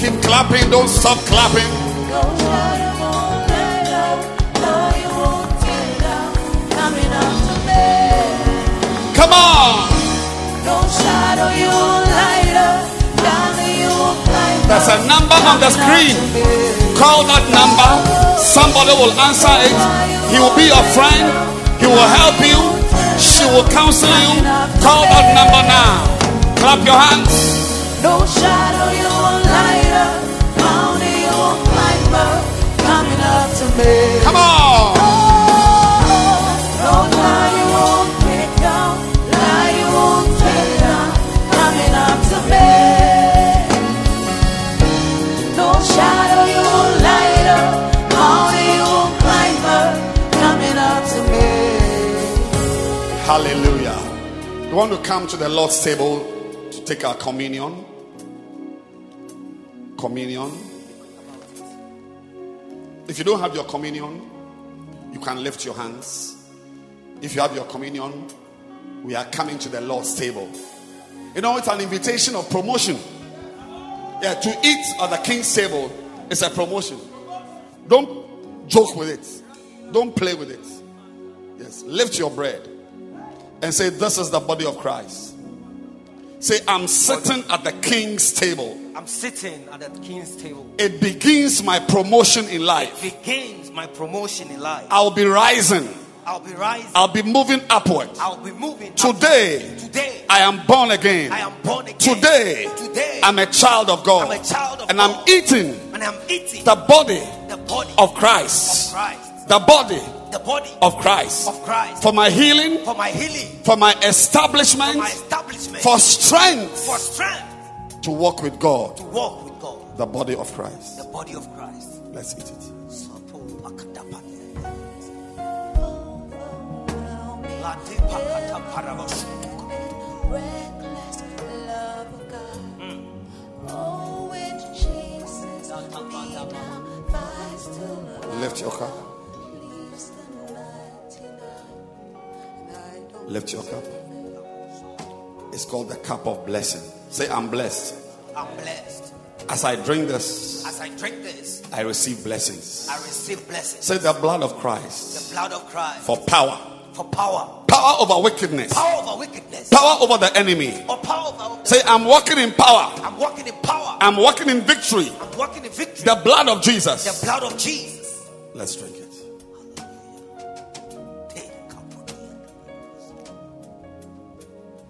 Keep clapping. Don't stop clapping. Come on. There's a number on the screen. Call that number. Somebody will answer it. He will be your friend. He will help you. She will counsel you. Call that number now. Clap your hands. No shadow you will light up, mountain you will climb up, coming up to me. Come on. Oh. You want to come to the Lord's table to take our communion? Communion. If you don't have your communion, you can lift your hands. If you have your communion, we are coming to the Lord's table. You know, it's an invitation of promotion. Yeah, to eat at the king's table is a promotion. Don't joke with it, don't play with it. Yes, lift your bread and say, This is the body of Christ. Say, I'm sitting at the king's table. I'm sitting at the king's table. It begins my promotion in life. It Begins my promotion in life. I'll be rising, I'll be rising. I'll be moving upward. I'll be moving. Today, upward. Today, I am born again. I am born again. Today, Today, I'm a child of God. I'm a child of God. and God. I'm eating and I'm eating the body the body of Christ. of Christ. The body The body of Christ. of Christ. For my healing, for my healing, for my for establishment, my establishment, for strength for strength to walk with God. to walk with God. The body of Christ. The body of Christ. Let's eat it. Reckless love of God. Oh, when Jesus hmm. become fast to love, Lift your cup. Lift your cup. It's called the cup of blessing. Say, I'm blessed. I'm blessed. As I drink this, As I drink this, I receive blessings. I receive blessings. Say, the blood of Christ The blood of Christ for power. for power. Power over wickedness. Power over wickedness. Power over the enemy. Or power over. Say, I'm walking in power. I'm walking in power. I'm walking in victory. I'm walking in victory. The blood of Jesus. The blood of Jesus. Let's drink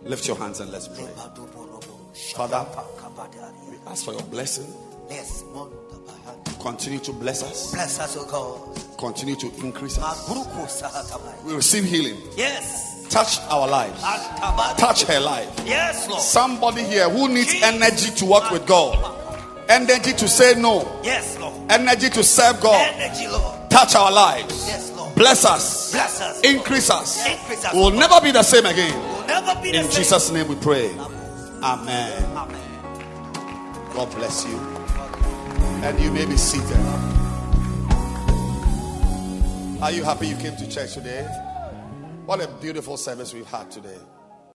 Lift your hands and let's pray. Father, we ask for your blessing. Yes, Continue to bless us. bless us, O God. Continue to increase us. We receive healing. Yes. Touch our lives. Touch her life. Yes, Lord. Somebody here who needs energy to work with God, energy to say no, Yes, Lord. energy to serve God. Energy, Lord. Touch our lives. Yes, Lord. Bless us. Bless us. Increase us. Increase us. We'll never be the same again. Never be the In same. Jesus' name we pray. Amen. Amen. God bless you. And you may be seated. Are you happy you came to church today? What a beautiful service we've had today.